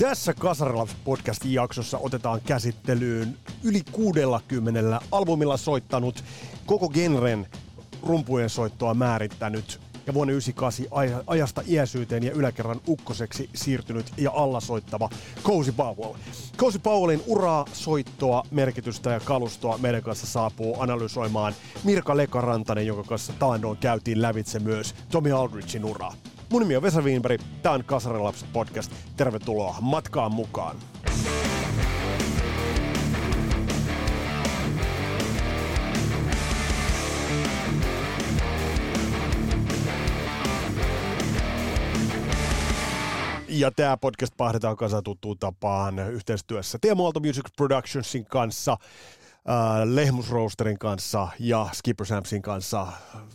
Tässä Kasarilaps podcastin jaksossa otetaan käsittelyyn yli 60 albumilla soittanut koko genren rumpujen soittoa määrittänyt ja vuonna 1998 ajasta iäsyyteen ja yläkerran ukkoseksi siirtynyt ja allasoittava Cozy Powell. Cozy Powellin uraa, soittoa, merkitystä ja kalustoa meidän kanssa saapuu analysoimaan Mirka Lekarantanen, jonka kanssa taannoin käytiin lävitse myös Tommy Aldridgein uraa. Mun nimi on Vesa Wienberg, tää on Kasarilapset podcast. Tervetuloa matkaan mukaan. Ja tämä podcast pahdetaan kanssa tuttuun tapaan yhteistyössä Teemu Aalto Music Productionsin kanssa, Lehmusroosterin kanssa ja Skipper Sampsin kanssa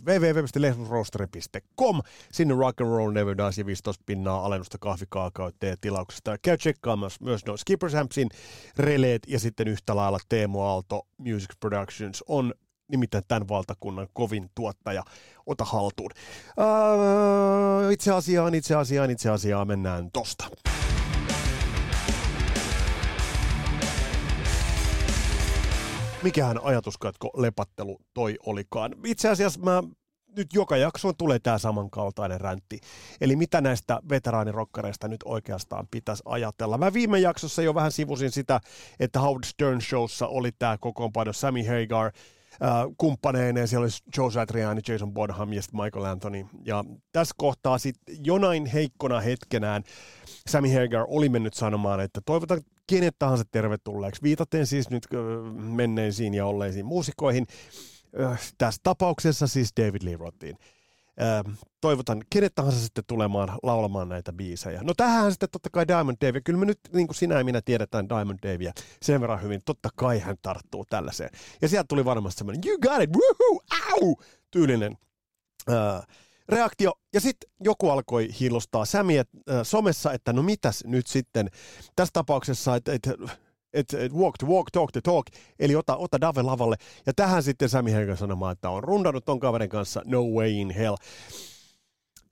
www.lehmusroosteri.com. Sinne Rock and Roll Never Dies ja 15 pinnaa alennusta kahvikaakautteen tilauksesta. Käy tsekkaamaan myös noin Skipper Sampsin releet ja sitten yhtä lailla Teemu Aalto Music Productions on nimittäin tämän valtakunnan kovin tuottaja. Ota haltuun. Öö, itse asiaan, itse asiaan, itse asiaan mennään tosta. Mikähän ajatuskatko lepattelu toi olikaan? Itse asiassa mä nyt joka jaksoon tulee tämä samankaltainen räntti. Eli mitä näistä veteraanirokkareista nyt oikeastaan pitäisi ajatella. Mä viime jaksossa jo vähän sivusin sitä, että Howard Stern Showssa oli tämä kokoonpano Sammy Hagar, äh, kumppaneineen. Siellä olisi Joe Satriani, Jason Bonham ja Michael Anthony. Ja tässä kohtaa sitten jonain heikkona hetkenään Sammy Hagar oli mennyt sanomaan, että toivotan kenet tahansa tervetulleeksi. Viitaten siis nyt menneisiin ja olleisiin muusikoihin. Tässä tapauksessa siis David Lee Rothin. Toivotan kenet tahansa sitten tulemaan laulamaan näitä biisejä. No tähän sitten totta kai Diamond Dave, kyllä me nyt niin kuin sinä ja minä tiedetään Diamond Davea sen verran hyvin, totta kai hän tarttuu tällaiseen. Ja sieltä tuli varmasti semmoinen, you got it, woohoo, au, tyylinen äh, reaktio. Ja sitten joku alkoi hiilostaa Sämiä äh, somessa, että no mitäs nyt sitten tässä tapauksessa, että et, et, et walk to walk, talk to talk, eli ota, ota Dave lavalle. Ja tähän sitten Sami Henkä sanomaan, että on rundannut ton kaverin kanssa, no way in hell.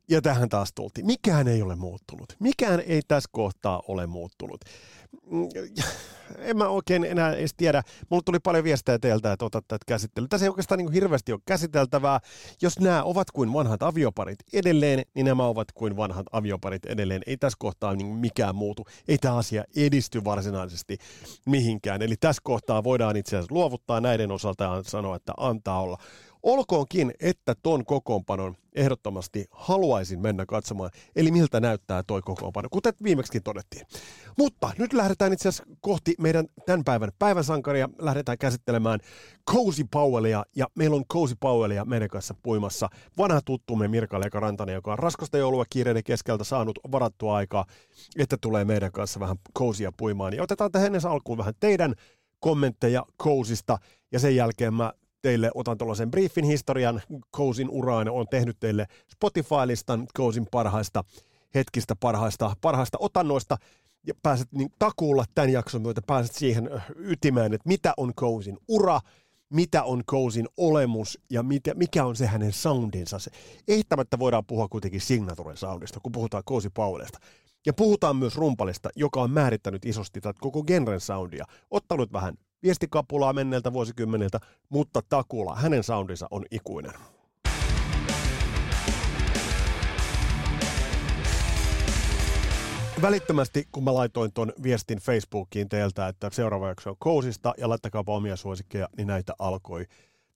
Ja tähän taas tultiin. Mikään ei ole muuttunut. Mikään ei tässä kohtaa ole muuttunut. Mm, en mä oikein enää edes tiedä. Mulla tuli paljon viestejä teiltä, että otat tätä käsittelyä. Tässä ei oikeastaan niin hirveästi ole käsiteltävää. Jos nämä ovat kuin vanhat avioparit edelleen, niin nämä ovat kuin vanhat avioparit edelleen. Ei tässä kohtaa niin mikään muutu. Ei tämä asia edisty varsinaisesti mihinkään. Eli tässä kohtaa voidaan itse asiassa luovuttaa näiden osalta ja sanoa, että antaa olla. Olkoonkin, että ton kokoonpanon ehdottomasti haluaisin mennä katsomaan, eli miltä näyttää toi kokoonpano, kuten viimeksi todettiin. Mutta nyt lähdetään itse asiassa kohti meidän tämän päivän päiväsankaria, lähdetään käsittelemään Cozy Powellia, ja meillä on Cozy Powellia meidän kanssa puimassa vanha tuttumme Mirka Leika Rantanen, joka on raskasta joulua kiireiden keskeltä saanut varattua aikaa, että tulee meidän kanssa vähän Cozya puimaan. Ja otetaan tähän ennen alkuun vähän teidän kommentteja Cozysta, ja sen jälkeen mä teille, otan tuollaisen briefin historian Kousin uraan, on tehnyt teille Spotify-listan Kousin parhaista hetkistä, parhaista, parhaista otannoista, ja pääset niin takuulla tämän jakson myötä, pääset siihen ytimään, että mitä on Kousin ura, mitä on Kousin olemus ja mitä, mikä on se hänen soundinsa. Se, eittämättä voidaan puhua kuitenkin signature soundista, kun puhutaan Kousi Paulesta. Ja puhutaan myös rumpalista, joka on määrittänyt isosti tätä koko genren soundia, ottanut vähän viestikapulaa menneeltä vuosikymmeniltä, mutta Takula, hänen soundinsa on ikuinen. Välittömästi, kun mä laitoin ton viestin Facebookiin teiltä, että seuraava jakso on Kousista ja laittakaapa omia suosikkeja, niin näitä alkoi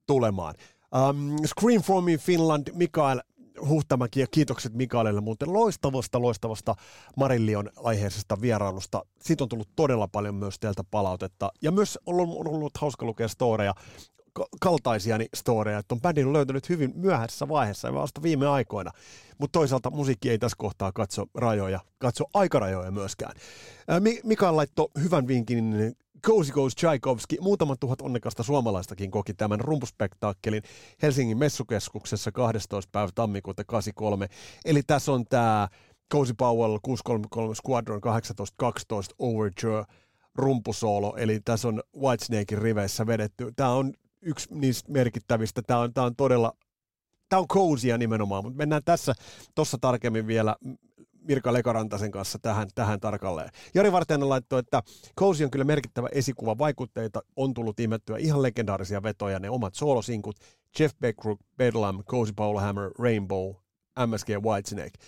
tulemaan. Um, Scream for Me Finland, Mikael Huhtamäki ja kiitokset Mikaelille muuten loistavasta, loistavasta Marillion aiheisesta vierailusta. Siitä on tullut todella paljon myös teiltä palautetta ja myös on ollut, on ollut hauska lukea storeja, kaltaisiani storeja, että on bändin löytänyt hyvin myöhäisessä vaiheessa ja vasta viime aikoina. Mutta toisaalta musiikki ei tässä kohtaa katso rajoja, katso aikarajoja myöskään. Mikael laittoi hyvän vinkin Cozy Goes Tchaikovsky, muutaman tuhat onnekasta suomalaistakin koki tämän rumpuspektaakkelin Helsingin messukeskuksessa 12. päivä tammikuuta 83. Eli tässä on tämä Cozy Powell 633 Squadron 1812 Overture rumpusoolo, eli tässä on Whitesnakein riveissä vedetty. Tämä on yksi niistä merkittävistä, tämä on, tämä on todella, tämä on cozyä nimenomaan, mutta mennään tässä tuossa tarkemmin vielä Mirka Lekarantasen kanssa tähän, tähän tarkalleen. Jari Vartijainen laittoi, että Cozy on kyllä merkittävä esikuva, vaikutteita on tullut imettyä ihan legendaarisia vetoja, ne omat soolosinkut, Jeff Beck, Bedlam, Cozy Paul Hammer, Rainbow, MSG Whitesnake.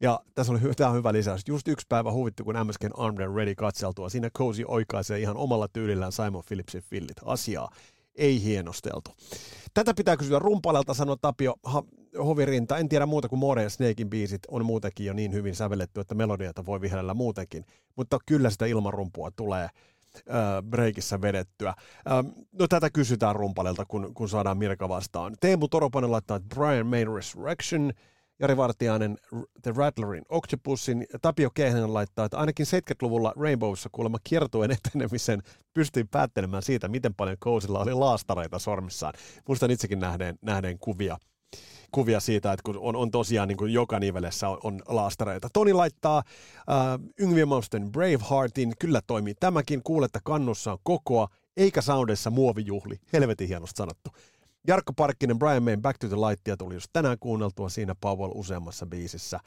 Ja tässä oli tämä on hyvä lisäys. Just yksi päivä huvitti, kun MSGn Armed and Ready katseltua. Siinä Cozy oikaisee ihan omalla tyylillään Simon Phillipsin fillit. Asiaa ei hienosteltu. Tätä pitää kysyä rumpalelta, sanoi Tapio Hovirinta. En tiedä muuta kuin More ja Snakein biisit on muutenkin jo niin hyvin sävelletty, että melodiata voi vihellä muutenkin. Mutta kyllä sitä ilmarumpua tulee breikissä vedettyä. No tätä kysytään rumpalelta, kun, kun saadaan Mirka vastaan. Teemu Toropanen laittaa Brian Main Resurrection – Jari Vartiainen The Rattlerin Octopusin. Tapio Kehnen laittaa, että ainakin 70-luvulla Rainbowssa kuulemma kiertuen etenemisen pystyin päättelemään siitä, miten paljon Kousilla oli laastareita sormissaan. Muistan itsekin nähneen, nähneen kuvia, kuvia siitä, että kun on, on tosiaan niin kuin joka nivelessä on, on laastareita. Toni laittaa äh, Yngwie Malmsteen Braveheartin, kyllä toimii tämäkin, kuuletta kannussa on kokoa, eikä soundessa muovijuhli. Helvetin hienosti sanottu. Jarkko Parkkinen, Brian Mayn Back to the Lightia tuli just tänään kuunneltua siinä Powell useammassa biisissä.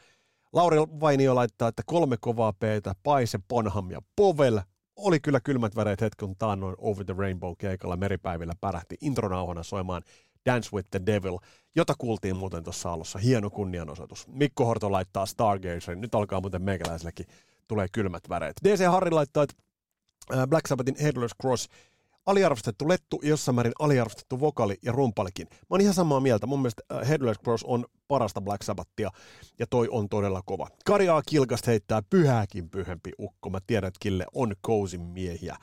Lauri Vainio laittaa, että kolme kovaa peitä, Paise, Bonham ja Povel. Oli kyllä kylmät väreet hetken, taannoin Over the Rainbow keikalla meripäivillä pärähti intronauhana soimaan Dance with the Devil, jota kuultiin muuten tuossa alussa. Hieno kunnianosoitus. Mikko Horto laittaa Stargazerin. Nyt alkaa muuten meikäläiselläkin tulee kylmät väreet. DC Harri laittaa, että Black Sabbathin Headless Cross aliarvostettu lettu ja jossain määrin aliarvostettu vokali ja rumpalikin. Mä oon ihan samaa mieltä. Mun mielestä äh, Headless Cross on parasta Black Sabbathia ja toi on todella kova. Karjaa Kilkast heittää pyhääkin pyhempi ukko. Mä tiedän, että Kille on kousin miehiä.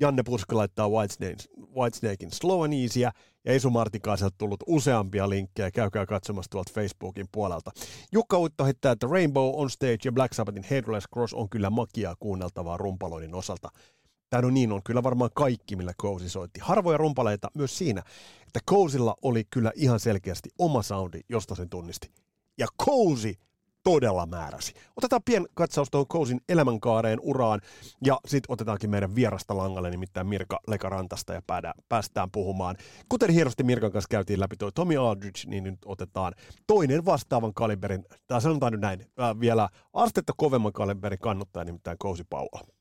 Janne Purska laittaa Whitesnake, Whitesnakein Slow and Easyä, ja Esu Martikaiselta tullut useampia linkkejä, käykää katsomassa tuolta Facebookin puolelta. Jukka Uitto heittää, että Rainbow on Stage ja Black Sabbathin Headless Cross on kyllä makiaa kuunneltavaa rumpaloinnin osalta. Tämä no niin on kyllä varmaan kaikki, millä Cozy soitti. Harvoja rumpaleita myös siinä, että Cozylla oli kyllä ihan selkeästi oma soundi, josta sen tunnisti. Ja Cozy todella määräsi. Otetaan pien katsaus tuohon Couzyn elämänkaareen uraan ja sitten otetaankin meidän vierasta langalle, nimittäin Mirka Lekarantasta ja päästään puhumaan. Kuten hienosti Mirkan kanssa käytiin läpi tuo Tommy Aldridge, niin nyt otetaan toinen vastaavan kaliberin, tai sanotaan nyt näin, vielä astetta kovemman kaliberin kannuttaja, nimittäin Cozy Powell.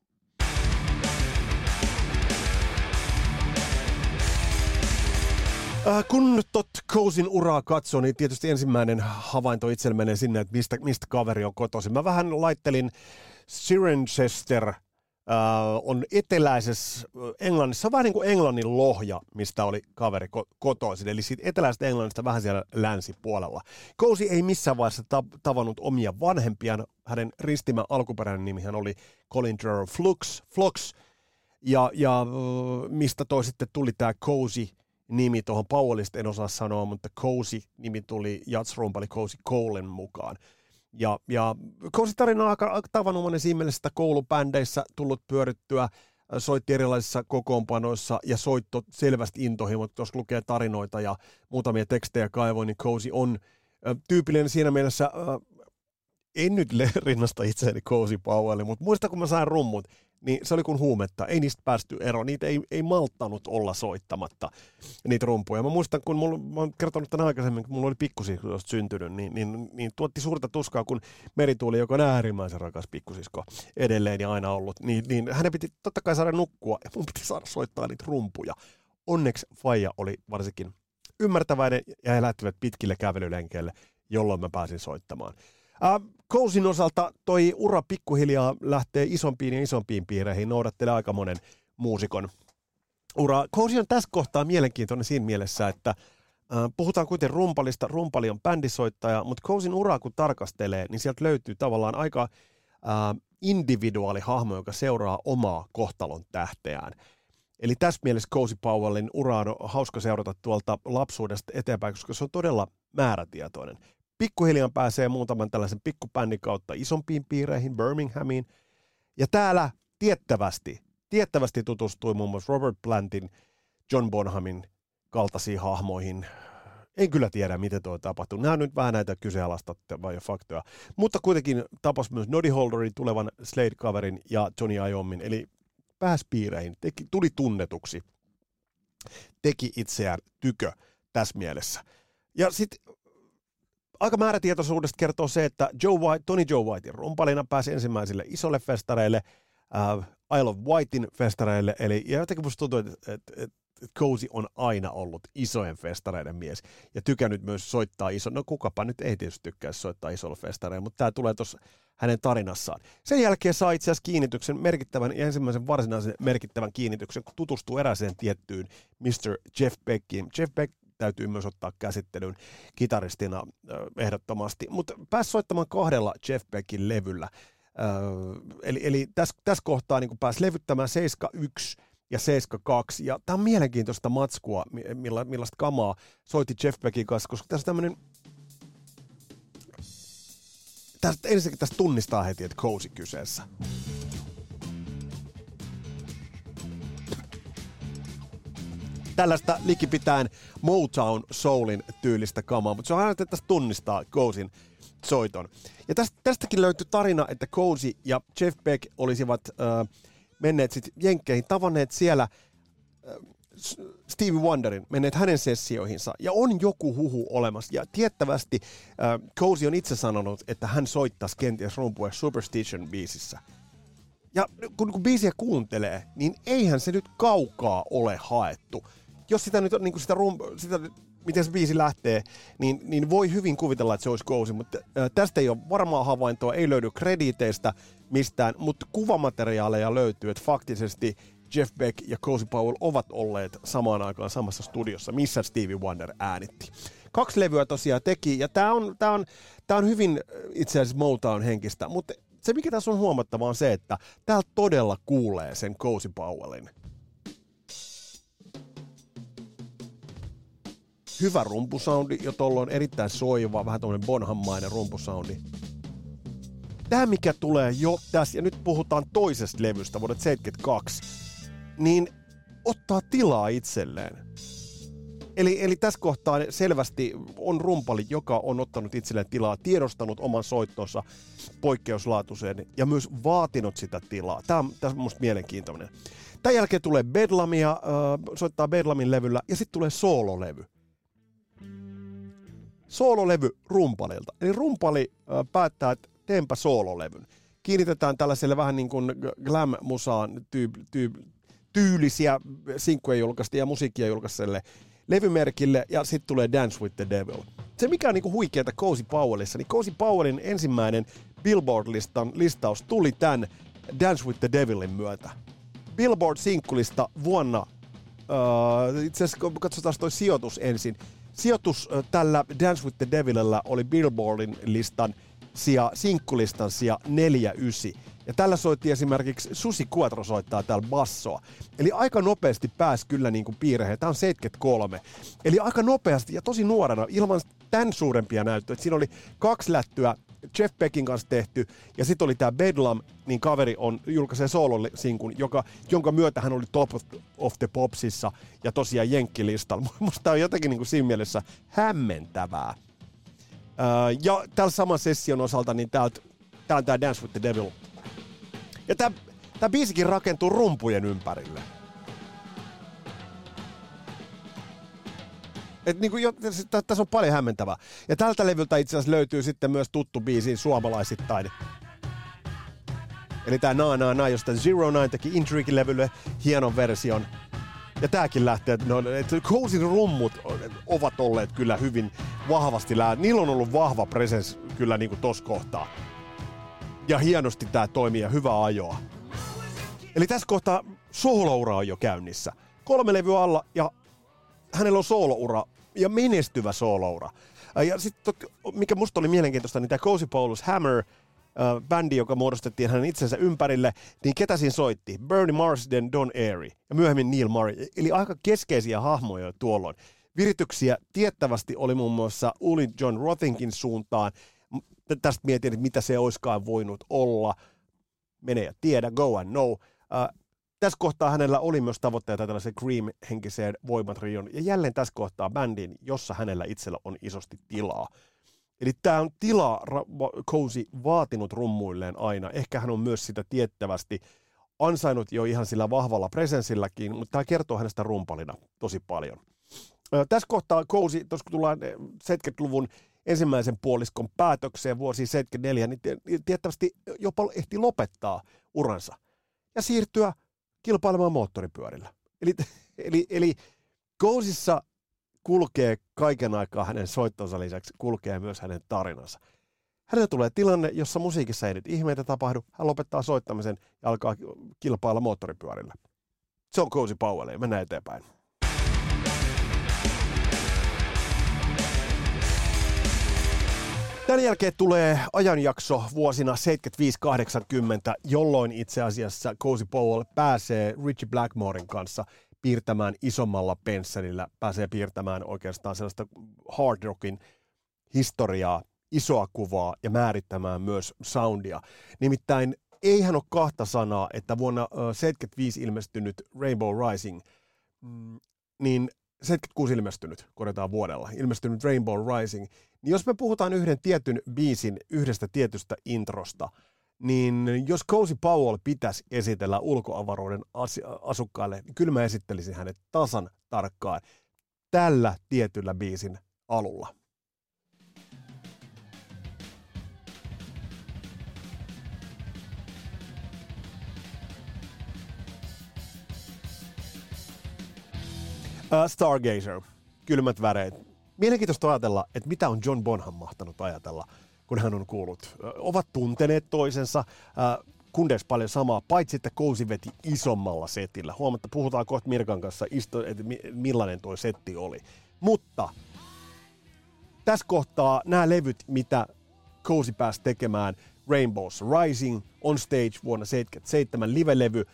Äh, kun tot Kousin uraa katsoo, niin tietysti ensimmäinen havainto itselle menee sinne, että mistä, mistä kaveri on kotoisin. Mä vähän laittelin Cirencester äh, on eteläisessä äh, Englannissa, vähän niin kuin Englannin lohja, mistä oli kaveri ko- kotoisin. Eli siitä eteläisestä Englannista vähän siellä länsipuolella. Kousi ei missään vaiheessa ta- tavannut omia vanhempiaan. Hänen ristimä alkuperäinen nimihän oli Colin Gerald Flux, Flux ja, ja äh, mistä toi sitten tuli tämä Cozy nimi tuohon Powellista en osaa sanoa, mutta Cozy nimi tuli jatsrumpali Cozy Colen mukaan. Ja, ja Cozy tarina on aika, tavanomainen siinä mielessä, että koulubändeissä tullut pyörittyä, soitti erilaisissa kokoonpanoissa ja soitto selvästi intohimo. Jos lukee tarinoita ja muutamia tekstejä kaivoin, niin Cozy on tyypillinen siinä mielessä, en nyt rinnasta itseäni Cozy Powellin, mutta muista kun mä sain rummut, niin se oli kuin huumetta. Ei niistä päästy eroon. Niitä ei, ei malttanut olla soittamatta, niitä rumpuja. Mä muistan, kun mulla, mä oon kertonut tämän aikaisemmin, kun mulla oli pikkusisko syntynyt, niin, niin, niin, tuotti suurta tuskaa, kun Merituuli, joka on äärimmäisen rakas pikkusisko edelleen ja aina ollut, niin, niin hänen piti totta kai saada nukkua ja mun piti saada soittaa niitä rumpuja. Onneksi Faija oli varsinkin ymmärtäväinen ja he lähtivät pitkille kävelylenkeille, jolloin mä pääsin soittamaan. Äh, Kousin osalta toi ura pikkuhiljaa lähtee isompiin ja isompiin piireihin, noudattelee aika monen muusikon ura. Kousi on tässä kohtaa mielenkiintoinen siinä mielessä, että äh, puhutaan kuitenkin rumpalista, rumpali on bändisoittaja, mutta Kousin uraa kun tarkastelee, niin sieltä löytyy tavallaan aika äh, individuaali hahmo, joka seuraa omaa kohtalon tähteään. Eli tässä mielessä Cozy Powellin ura on hauska seurata tuolta lapsuudesta eteenpäin, koska se on todella määrätietoinen pikkuhiljaa pääsee muutaman tällaisen pikkupännin kautta isompiin piireihin, Birminghamiin. Ja täällä tiettävästi, tiettävästi tutustui muun muassa Robert Plantin, John Bonhamin kaltaisiin hahmoihin. En kyllä tiedä, miten tuo tapahtui. Nämä on nyt vähän näitä kyseenalaistavia faktoja. Mutta kuitenkin tapas myös Noddy Holderin, tulevan Slade-kaverin ja Johnny Iommin, eli pääspiireihin, teki, tuli tunnetuksi, teki itseään tykö tässä mielessä. Ja sitten aika määrätietoisuudesta kertoo se, että Joe White, Tony Joe Whitein rumpalina pääsi ensimmäisille isolle festareille, uh, Isle of Whitein festareille, eli ja jotenkin musta tuntuu, että, että, että Cozy on aina ollut isojen festareiden mies ja tykännyt myös soittaa iso. No kukapa nyt ei tietysti tykkää soittaa isolla festareilla, mutta tämä tulee tuossa hänen tarinassaan. Sen jälkeen saa itse asiassa kiinnityksen, merkittävän ja ensimmäisen varsinaisen merkittävän kiinnityksen, kun tutustuu erääseen tiettyyn Mr. Jeff Beckiin. Jeff Beck täytyy myös ottaa käsittelyyn kitaristina ehdottomasti, mutta pääsi soittamaan kahdella Jeff Beckin levyllä. eli eli tässä täs kohtaa niin pääsi levyttämään 71 ja 72. Ja tämä on mielenkiintoista matskua, milla, millaista kamaa soitti Jeff Beckin kanssa, koska tässä on tämmöinen tästä, ensinnäkin tästä tunnistaa heti, että Cozy kyseessä. Tällaista likipitään Motown Soulin tyylistä kamaa, mutta se on aina, tästä tunnistaa Cozyn soiton. Ja tästä, tästäkin löytyy tarina, että Cozy ja Jeff Beck olisivat äh, menneet sitten Jenkkeihin, tavanneet siellä äh, Stevie Wonderin, menneet hänen sessioihinsa, ja on joku huhu olemassa. Ja tiettävästi äh, Cozy on itse sanonut, että hän soittaisi kenties rumpua Superstition-biisissä. Ja kun, kun biisiä kuuntelee, niin eihän se nyt kaukaa ole haettu. Jos sitä nyt niin kuin sitä, rump, sitä miten se biisi lähtee, niin, niin voi hyvin kuvitella, että se olisi Cozy, mutta tästä ei ole varmaa havaintoa, ei löydy krediteistä mistään, mutta kuvamateriaaleja löytyy, että faktisesti Jeff Beck ja Cozy Powell ovat olleet samaan aikaan samassa studiossa, missä Stevie Wonder äänitti. Kaksi levyä tosiaan teki, ja tämä on, tää on, tää on hyvin itse asiassa Motown henkistä, mutta se mikä tässä on huomattavaa on se, että täältä todella kuulee sen Cozy Powellin. Hyvä rumpusoundi, jo on erittäin soiva, vähän tuommoinen bonhammainen rumpusoundi. Tämä mikä tulee jo tässä, ja nyt puhutaan toisesta levystä vuodet 72, niin ottaa tilaa itselleen. Eli, eli tässä kohtaa selvästi on rumpali, joka on ottanut itselleen tilaa, tiedostanut oman soittonsa poikkeuslaatuiseen ja myös vaatinut sitä tilaa. Tämä tämä on musta mielenkiintoinen. Tämän jälkeen tulee Bedlamia, äh, soittaa Bedlamin levyllä ja sitten tulee soololevy. Soololevy rumpalilta. Eli rumpali päättää, että teenpä soololevyn. Kiinnitetään tällaiselle vähän niin kuin glam-musaan tyyp, tyyp, tyylisiä sinkkuja julkaista ja musiikkia julkaiselle levymerkille ja sitten tulee Dance with the Devil. Se mikä on niinku huikeeta Cozy Powellissa, niin Cozy Powellin ensimmäinen Billboard-listan listaus tuli tämän Dance with the Devilin myötä. Billboard-sinkkulista vuonna, uh, itse asiassa katsotaan toi sijoitus ensin. Sijoitus tällä Dance with the Devilillä oli Billboardin listan sija, sinkkulistan sija 49. Ja tällä soitti esimerkiksi Susi Kuotro soittaa täällä bassoa. Eli aika nopeasti pääsi kyllä niin kuin piirheen. Tämä on 73. Eli aika nopeasti ja tosi nuorena, ilman tämän suurempia näyttöjä. Siinä oli kaksi lättyä Jeff Beckin kanssa tehty, ja sitten oli tämä Bedlam, niin kaveri on, julkaisee soolosinkun, joka, jonka myötä hän oli Top of the Popsissa ja tosiaan Jenkkilistalla. Musta tämä on jotenkin niin kuin siinä mielessä hämmentävää. Öö, ja tällä saman session osalta, niin täältä, tää tää Dance with the Devil. Ja tää biisikin rakentuu rumpujen ympärille. Et niinku jo, tässä on paljon hämmentävää. Ja tältä levyltä itse asiassa löytyy sitten myös tuttu biisi suomalaisittain. Eli tää Na Na Na, josta Zero Nine teki Intrigue-levylle hienon version. Ja tääkin lähtee, no, Cozy'n rummut ovat olleet kyllä hyvin vahvasti lää. Niillä on ollut vahva presens kyllä niin kuin tossa kohtaa. Ja hienosti tää toimii ja hyvä ajoa. Eli tässä kohtaa sooloura on jo käynnissä. Kolme levyä alla ja hänellä on sooloura ja menestyvä sooloura. Ja sitten mikä musta oli mielenkiintoista, niin tämä Cozy Paulus Hammer – bändi, joka muodostettiin hänen itsensä ympärille, niin ketä siinä soitti? Bernie Marsden, Don Airy ja myöhemmin Neil Murray. Eli aika keskeisiä hahmoja tuolloin. Virityksiä tiettävästi oli muun muassa Uli John Rothinkin suuntaan. Tästä mietin, että mitä se olisikaan voinut olla. Mene ja tiedä, go and know. Tässä kohtaa hänellä oli myös tavoitteita tällaisen Cream-henkiseen voimatrion, ja jälleen tässä kohtaa bändin, jossa hänellä itsellä on isosti tilaa. Eli tämä on tila Cozy vaatinut rummuilleen aina. Ehkä hän on myös sitä tiettävästi ansainnut jo ihan sillä vahvalla presensilläkin, mutta tämä kertoo hänestä rumpalina tosi paljon. Tässä kohtaa Cozy, tuossa kun tullaan 70-luvun ensimmäisen puoliskon päätökseen vuosi 74, niin tiettävästi jopa ehti lopettaa uransa ja siirtyä kilpailemaan moottoripyörillä. Eli, eli, eli Goosissa kulkee kaiken aikaa hänen soittonsa lisäksi, kulkee myös hänen tarinansa. Hänelle tulee tilanne, jossa musiikissa ei nyt ihmeitä tapahdu. Hän lopettaa soittamisen ja alkaa kilpailla moottoripyörillä. Se on Cozy Powell mennään eteenpäin. Tämän jälkeen tulee ajanjakso vuosina 75-80, jolloin itse asiassa Cozy Powell pääsee Richie Blackmoren kanssa piirtämään isommalla pensselillä, pääsee piirtämään oikeastaan sellaista hard rockin historiaa, isoa kuvaa ja määrittämään myös soundia. Nimittäin eihän ole kahta sanaa, että vuonna 1975 ilmestynyt Rainbow Rising, mm, niin 76 ilmestynyt, korjataan vuodella, ilmestynyt Rainbow Rising, niin jos me puhutaan yhden tietyn biisin yhdestä tietystä introsta, niin jos Cozy Powell pitäisi esitellä ulkoavaruuden asukkaille, niin kyllä mä esittelisin hänet tasan tarkkaan tällä tietyllä biisin alulla. Uh, Stargazer, kylmät väreet. Mielenkiintoista ajatella, että mitä on John Bonham mahtanut ajatella, kun hän on kuullut. Uh, ovat tunteneet toisensa, uh, kundes paljon samaa, paitsi että Kousi veti isommalla setillä. Huomatta, puhutaan kohta Mirkan kanssa, että millainen tuo setti oli. Mutta tässä kohtaa nämä levyt, mitä Cozy pääsi tekemään, Rainbows Rising, On Stage vuonna 1977, live-levy,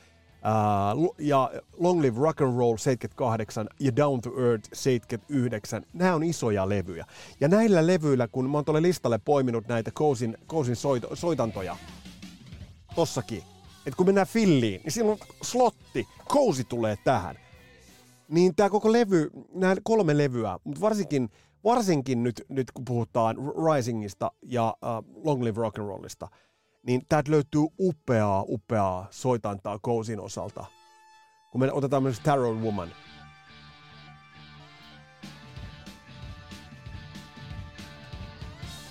Uh, ja Long Live Rock and Roll 78 ja Down to Earth 79. Nämä on isoja levyjä. Ja näillä levyillä, kun mä oon tuolle listalle poiminut näitä Kousin, Kousin soito, soitantoja, tossakin, että kun mennään filliin, niin silloin slotti, Kousi tulee tähän. Niin tämä koko levy, nämä kolme levyä, mutta varsinkin, varsinkin nyt, nyt kun puhutaan Risingista ja uh, Long Live Rock and Rollista – niin täältä löytyy upeaa, upeaa soitantaa Kousin osalta. Kun me otetaan myös Tarot Woman.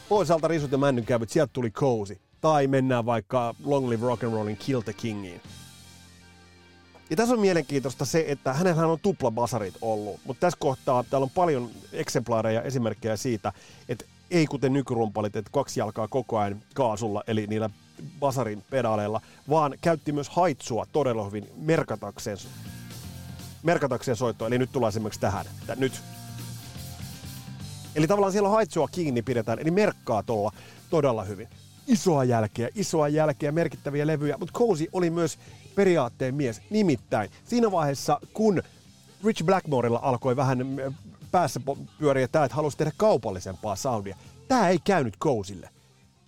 Toisaalta risut ja männynkäyvät, sieltä tuli Cozy. Tai mennään vaikka Long Live Rock and Rollin Kill the Kingiin. Ja tässä on mielenkiintoista se, että hänellä on tuplabasarit ollut, mutta tässä kohtaa täällä on paljon eksemplaareja esimerkkejä siitä, että ei kuten nykyrumpalit, että kaksi jalkaa koko ajan kaasulla, eli niillä basarin pedaaleilla, vaan käytti myös haitsua todella hyvin merkatakseen, merkatakseen soittoa. Eli nyt tullaan esimerkiksi tähän. Tää, nyt. Eli tavallaan siellä haitsua kiinni pidetään, eli merkkaa tuolla todella hyvin. Isoa jälkeä, isoa jälkeä, merkittäviä levyjä, mutta Cozy oli myös periaatteen mies. Nimittäin siinä vaiheessa, kun Rich Blackmorella alkoi vähän päässä pyöriä tämä, että halusi tehdä kaupallisempaa soundia. Tämä ei käynyt Cozylle.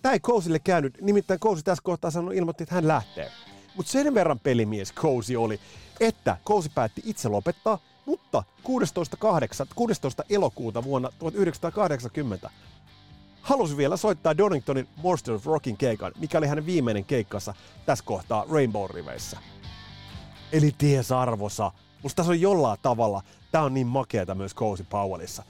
Tämä ei Kousille käynyt, nimittäin Kousi tässä kohtaa sanoi, ilmoitti, että hän lähtee. Mutta sen verran pelimies Kousi oli, että Kousi päätti itse lopettaa, mutta 16. 8, 16. elokuuta vuonna 1980 halusi vielä soittaa Doningtonin Monster of Rockin keikan, mikä oli hänen viimeinen keikkansa tässä kohtaa Rainbow-riveissä. Eli ties arvosa. Musta tässä on jollain tavalla, tää on niin makeeta myös Cozy Powellissa.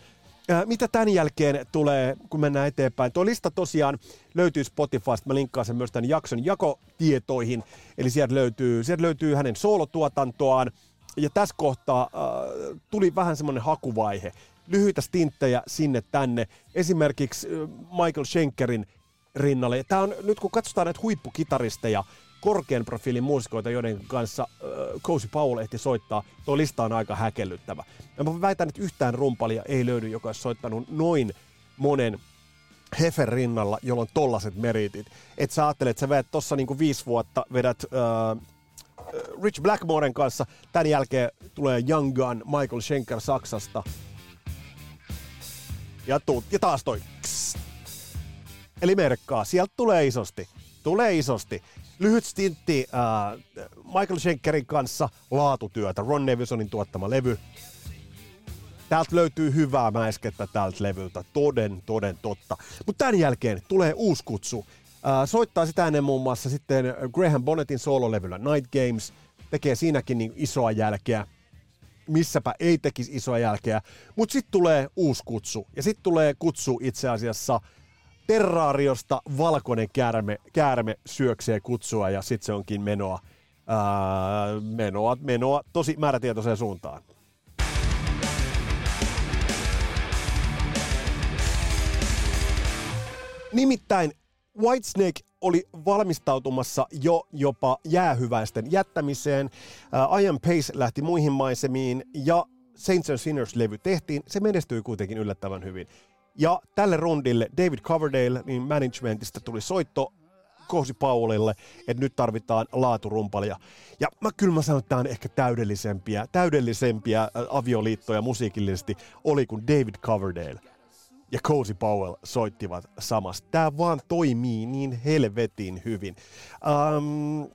Äh, mitä tämän jälkeen tulee, kun mennään eteenpäin? Tuo lista tosiaan löytyy Spotifysta, mä linkkaan sen myös tämän jakson jakotietoihin, eli sieltä löytyy, sieltä löytyy hänen soolotuotantoaan, ja tässä kohtaa äh, tuli vähän semmoinen hakuvaihe, lyhyitä stinttejä sinne tänne, esimerkiksi äh, Michael Schenkerin rinnalle. Tämä on, nyt kun katsotaan näitä huippukitaristeja, korkean profiilin muusikoita, joiden kanssa äh, Cozy Powell ehti soittaa. Tuo lista on aika häkellyttävä. Ja mä väitän, että yhtään rumpalia ei löydy, joka olisi soittanut noin monen Hefen rinnalla, jolla on tollaset meritit. Et sä ajattelet, että sä vedät tossa niinku viisi vuotta, vedät äh, Rich Blackmoren kanssa, tämän jälkeen tulee Young Gun, Michael Schenker Saksasta. Ja, tuut, ja taas toi. Kss. Eli merkkaa, sieltä tulee isosti. Tulee isosti lyhyt stintti äh, Michael Schenkerin kanssa laatutyötä, Ron Nevisonin tuottama levy. Täältä löytyy hyvää mäiskettä tältä levyltä, toden, toden totta. Mutta tämän jälkeen tulee uusi kutsu. Äh, soittaa sitä ennen muun muassa sitten Graham Bonnettin soololevyllä Night Games, tekee siinäkin niin isoa jälkeä. missäpä ei tekisi isoa jälkeä, mutta sitten tulee uusi kutsu, ja sitten tulee kutsu itse asiassa Terraariosta valkoinen käärme, käärme syöksee kutsua, ja sitten se onkin menoa, ää, menoa, menoa tosi määrätietoiseen suuntaan. Nimittäin Whitesnake oli valmistautumassa jo jopa jäähyväisten jättämiseen. Uh, Ian Pace lähti muihin maisemiin ja Saints and Sinners-levy tehtiin. Se menestyi kuitenkin yllättävän hyvin. Ja tälle rundille David Coverdale niin managementista tuli soitto Kousi Paulille, että nyt tarvitaan laaturumpalia. Ja mä kyllä mä sanon, että tämä on ehkä täydellisempiä, täydellisempiä avioliittoja musiikillisesti oli kuin David Coverdale ja Cozy Powell soittivat samasta. Tämä vaan toimii niin helvetin hyvin. Um,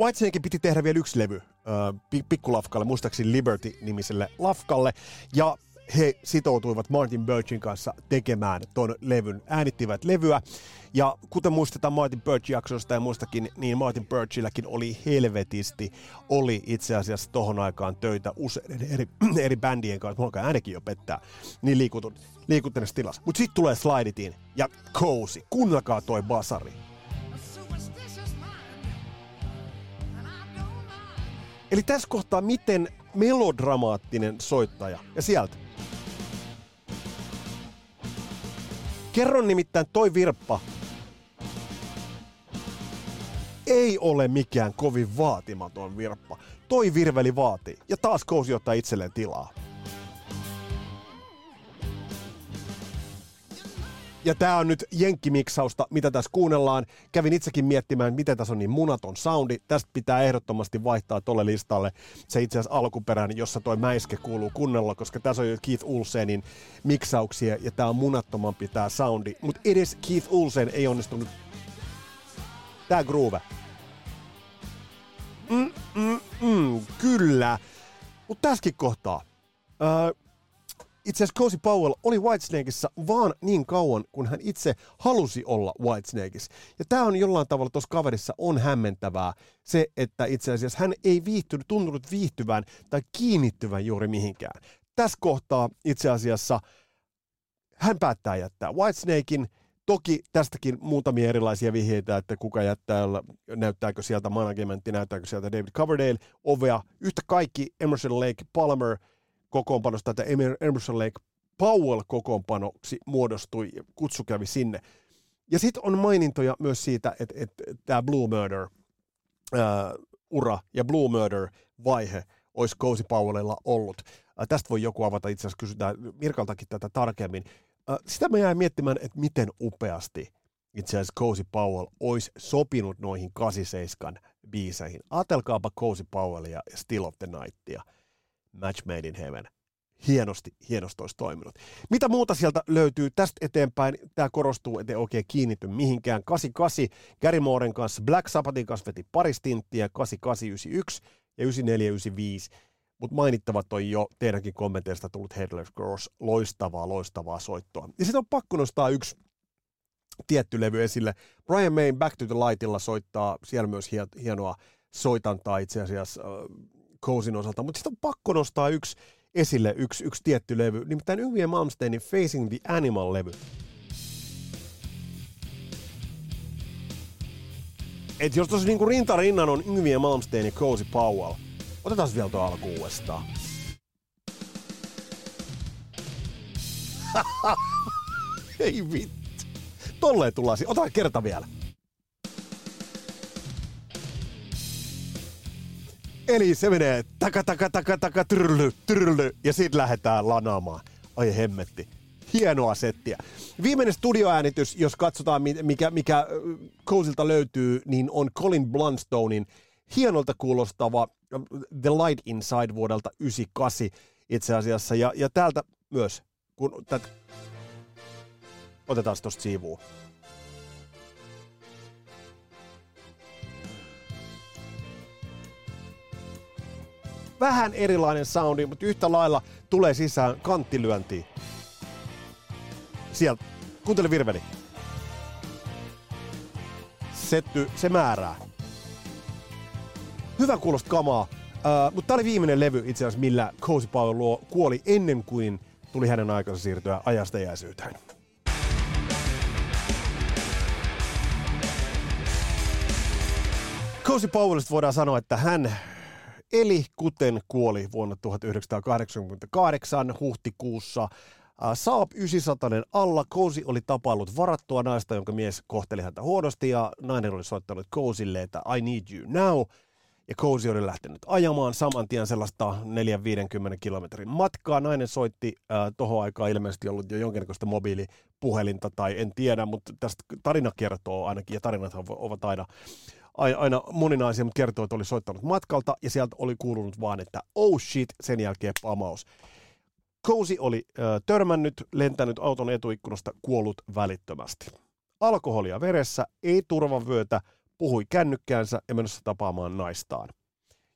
Whitesnakein piti tehdä vielä yksi levy uh, pikkulafkalle, muistaakseni Liberty-nimiselle lafkalle, ja he sitoutuivat Martin Birchin kanssa tekemään ton levyn, äänittivät levyä. Ja kuten muistetaan Martin Birch-jaksosta ja muistakin, niin Martin Birchilläkin oli helvetisti, oli itse asiassa tohon aikaan töitä useiden eri, eri bändien kanssa, mulla äänekin jo pettää, niin liikutun, liikuttuneessa tilassa. Mutta sitten tulee Sliditiin ja Cozy, kuunnelkaa toi basari. Eli tässä kohtaa miten melodramaattinen soittaja. Ja sieltä. Kerron nimittäin toi virppa ei ole mikään kovin vaatimaton virppa. Toi virveli vaatii. Ja taas Kousi ottaa itselleen tilaa. Ja tää on nyt jenkkimiksausta, mitä tässä kuunnellaan. Kävin itsekin miettimään, miten tässä on niin munaton soundi. Tästä pitää ehdottomasti vaihtaa tolle listalle se itse asiassa alkuperäinen, jossa toi mäiske kuuluu kunnolla, koska tässä on jo Keith Ulsenin miksauksia ja tää on munattomampi tää soundi. Mutta edes Keith Ulsen ei onnistunut. Tää groove. Mm, mm, mm, kyllä. Mutta tässäkin kohtaa. Öö, itse asiassa Cozy Powell oli Whitesnakeissa vaan niin kauan, kun hän itse halusi olla Whitesnakeissa. Ja tämä on jollain tavalla tuossa kaverissa on hämmentävää se, että itse asiassa hän ei viihtynyt, tuntunut viihtyvän tai kiinnittyvän juuri mihinkään. Tässä kohtaa itse asiassa hän päättää jättää Whitesnakein, Toki tästäkin muutamia erilaisia vihjeitä, että kuka jättää, näyttääkö sieltä managementti, näyttääkö sieltä David Coverdale ovea. Yhtä kaikki Emerson Lake Palmer – kokoonpanosta, että Emerson Lake Powell kokoonpanoksi muodostui, kutsu kävi sinne. Ja sitten on mainintoja myös siitä, että, että tämä Blue Murder ää, ura ja Blue Murder vaihe olisi Cozy Powellilla ollut. Ää, tästä voi joku avata, itse asiassa kysytään Mirkaltakin tätä tarkemmin. Ää, sitä mä jäin miettimään, että miten upeasti itse asiassa Cozy Powell olisi sopinut noihin 87 biiseihin. Atelkaapa Cozy Powellia ja Still of the Nightia – Match Made in Heaven. Hienosti, hienosti olisi toiminut. Mitä muuta sieltä löytyy tästä eteenpäin? Tämä korostuu, ettei oikein kiinnity mihinkään. 88 Gary Mooren kanssa, Black Sabbathin kanssa veti pari stinttiä, 8891 ja 9495. Mutta mainittavat on jo teidänkin kommenteista tullut Headless Girls. Loistavaa, loistavaa soittoa. Ja sitten on pakko nostaa yksi tietty levy esille. Brian May Back to the Lightilla soittaa siellä myös hienoa soitantaa itse asiassa Cosin osalta, mutta sitten on pakko nostaa yksi esille, yksi, yksi tietty levy, nimittäin Yngwie Malmsteinin Facing the Animal-levy. Et jos tuossa niinku rinta rinnan on Yngwie Malmsteen ja Cozy Powell, otetaan vielä tuo alku uudestaan. Ei vittu. Tolleen tullaan. Otetaan kerta vielä. Eli se menee taka taka taka taka trylly, trylly, ja sitten lähdetään lanaamaan. Ai hemmetti. Hienoa settiä. Viimeinen studioäänitys, jos katsotaan mikä, mikä Cosilta löytyy, niin on Colin Blunstonein hienolta kuulostava The Light Inside vuodelta 98 itse asiassa. Ja, ja täältä myös, kun tät... otetaan tuosta siivua. Vähän erilainen soundi, mutta yhtä lailla tulee sisään kanttilyöntiin. Sieltä. Kuuntele virveli. Setty, se määrää. Hyvä kuulosta kamaa. Uh, mutta tämä oli viimeinen levy itse asiassa, millä Cozy Powell kuoli ennen kuin tuli hänen aikansa siirtyä ajasta jäisyyteen. Cozy Powellista voidaan sanoa, että hän eli kuten kuoli vuonna 1988 huhtikuussa. Saab 900 alla Cozy oli tapaillut varattua naista, jonka mies kohteli häntä huonosti ja nainen oli soittanut Cozylle, että I need you now. Ja Cozy oli lähtenyt ajamaan saman tien sellaista 450 kilometrin matkaa. Nainen soitti äh, tohon aikaan ilmeisesti ollut jo jonkinnäköistä mobiilipuhelinta tai en tiedä, mutta tästä tarina kertoo ainakin, ja tarinat ovat aina aina moninaisia, mutta kertoo, että oli soittanut matkalta ja sieltä oli kuulunut vaan, että oh shit, sen jälkeen pamaus. Cozy oli ö, törmännyt, lentänyt auton etuikkunasta, kuollut välittömästi. Alkoholia veressä, ei turvavyötä, puhui kännykkäänsä ja menossa tapaamaan naistaan.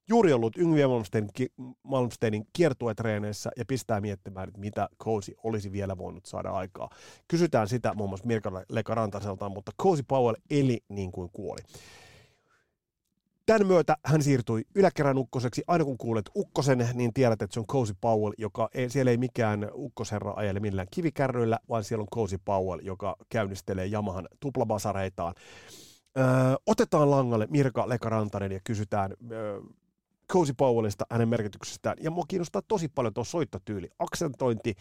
Juuri ollut Yngviä Malmsteinin, Malmsteinin kiertuetreeneissä ja pistää miettimään, että mitä Cozy olisi vielä voinut saada aikaa. Kysytään sitä muun muassa Mirka Lekarantaselta, mutta Cozy Powell eli niin kuin kuoli. Tämän myötä hän siirtyi yläkerran ukkoseksi. Aina kun kuulet ukkosen, niin tiedät, että se on Cozy Powell, joka ei, siellä ei mikään ukkosherra ajele millään kivikärryillä, vaan siellä on Cozy Powell, joka käynnistelee Yamahan tuplabasareitaan. Öö, otetaan langalle Mirka Lekarantanen ja kysytään öö, Cozy Powellista, hänen merkityksestään. Ja mua kiinnostaa tosi paljon tuo soittotyyli, aksentointi,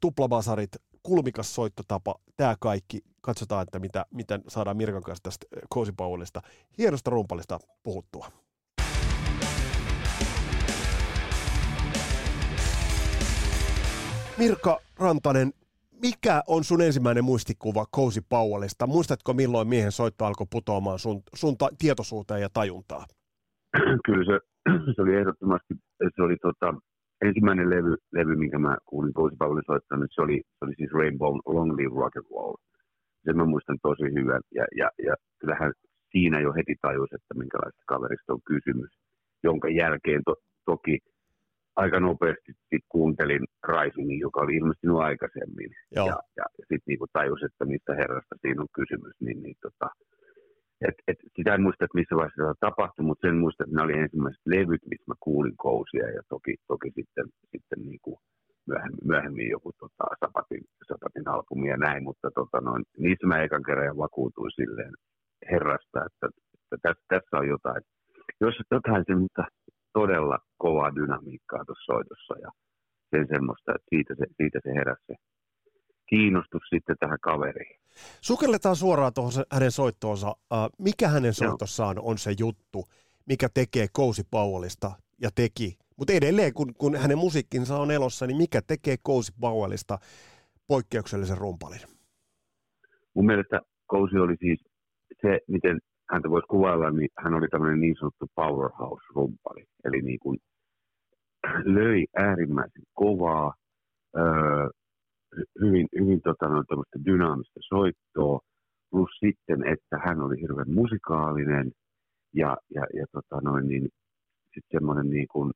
tuplabasarit, kulmikas soittotapa, tämä kaikki. Katsotaan, että mitä, miten saadaan Mirkan kanssa tästä eh, Cozy Powellista, hienosta rumpalista puhuttua. Mirka Rantanen, mikä on sun ensimmäinen muistikuva Cozy Powellista? Muistatko milloin miehen soitto alkoi putoamaan sun, sun ta- tietoisuuteen ja tajuntaa? Kyllä se, se oli ehdottomasti, se oli tota, ensimmäinen levy, levy, minkä mä kuulin Cozy Powellin soittanut, se oli, se oli siis Rainbow Long Live Rock and Roll. Sen mä muistan tosi hyvän. Ja, ja, ja kyllähän siinä jo heti tajus, että minkälaista kaverista on kysymys. Jonka jälkeen to, toki aika nopeasti sit kuuntelin Risingin, joka oli ilmestynyt aikaisemmin. Joo. Ja, ja, ja sitten niinku tajus, että mistä herrasta siinä on kysymys. Niin, niin tota, et, et, sitä en muista, että missä vaiheessa se tapahtui, mutta sen muista, että ne oli ensimmäiset levyt, missä mä kuulin kousia ja toki, toki sitten, sitten niin kuin myöhemmin, myöhemmin joku tota, Sapatin, Sapatin albumi ja näin, mutta tota, noin, niissä mä ekan kerran vakuutuin silleen herrasta, että, että tässä, tässä on jotain, jos jotain semmoista todella kovaa dynamiikkaa tuossa soitossa ja sen semmoista, että siitä se, siitä se heräsi kiinnostus sitten tähän kaveriin. Sukelletaan suoraan tuohon hänen soittoonsa. Uh, mikä hänen soitossaan on se juttu, mikä tekee Cozy Powellista ja teki, mutta edelleen kun, kun hänen musiikkinsa on elossa, niin mikä tekee Cozy Powellista poikkeuksellisen rumpalin? Mun mielestä Cozy oli siis se, miten häntä voisi kuvailla, niin hän oli tämmöinen niin sanottu powerhouse-rumpali. Eli niin kuin löi äärimmäisen kovaa, öö, hyvin, hyvin tota, no, dynaamista soittoa, plus sitten, että hän oli hirveän musikaalinen ja, ja, ja tota, noin, niin, sitten semmoinen niin kuin,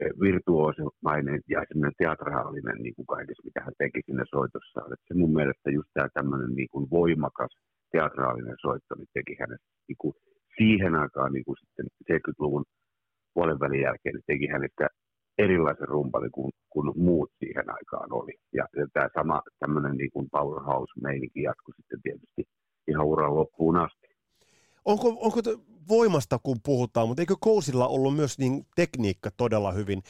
e, virtuoosimainen ja semmoinen teatraalinen niin kuin kaikessa, mitä hän teki sinne soitossaan. Et se mun mielestä just tämä tämmöinen niin kuin voimakas teatraalinen soitto niin teki hänestä niin kuin siihen aikaan niin kuin sitten 70-luvun puolen välin jälkeen niin teki hänestä erilaisen rumpalin kuin, kuin muut siihen aikaan oli. Ja, ja tämä sama tämmöinen niin kuin powerhouse-meininki jatkui sitten tietysti ihan uran loppuun asti. Onko, onko voimasta, kun puhutaan, mutta eikö Kousilla ollut myös niin tekniikka todella hyvin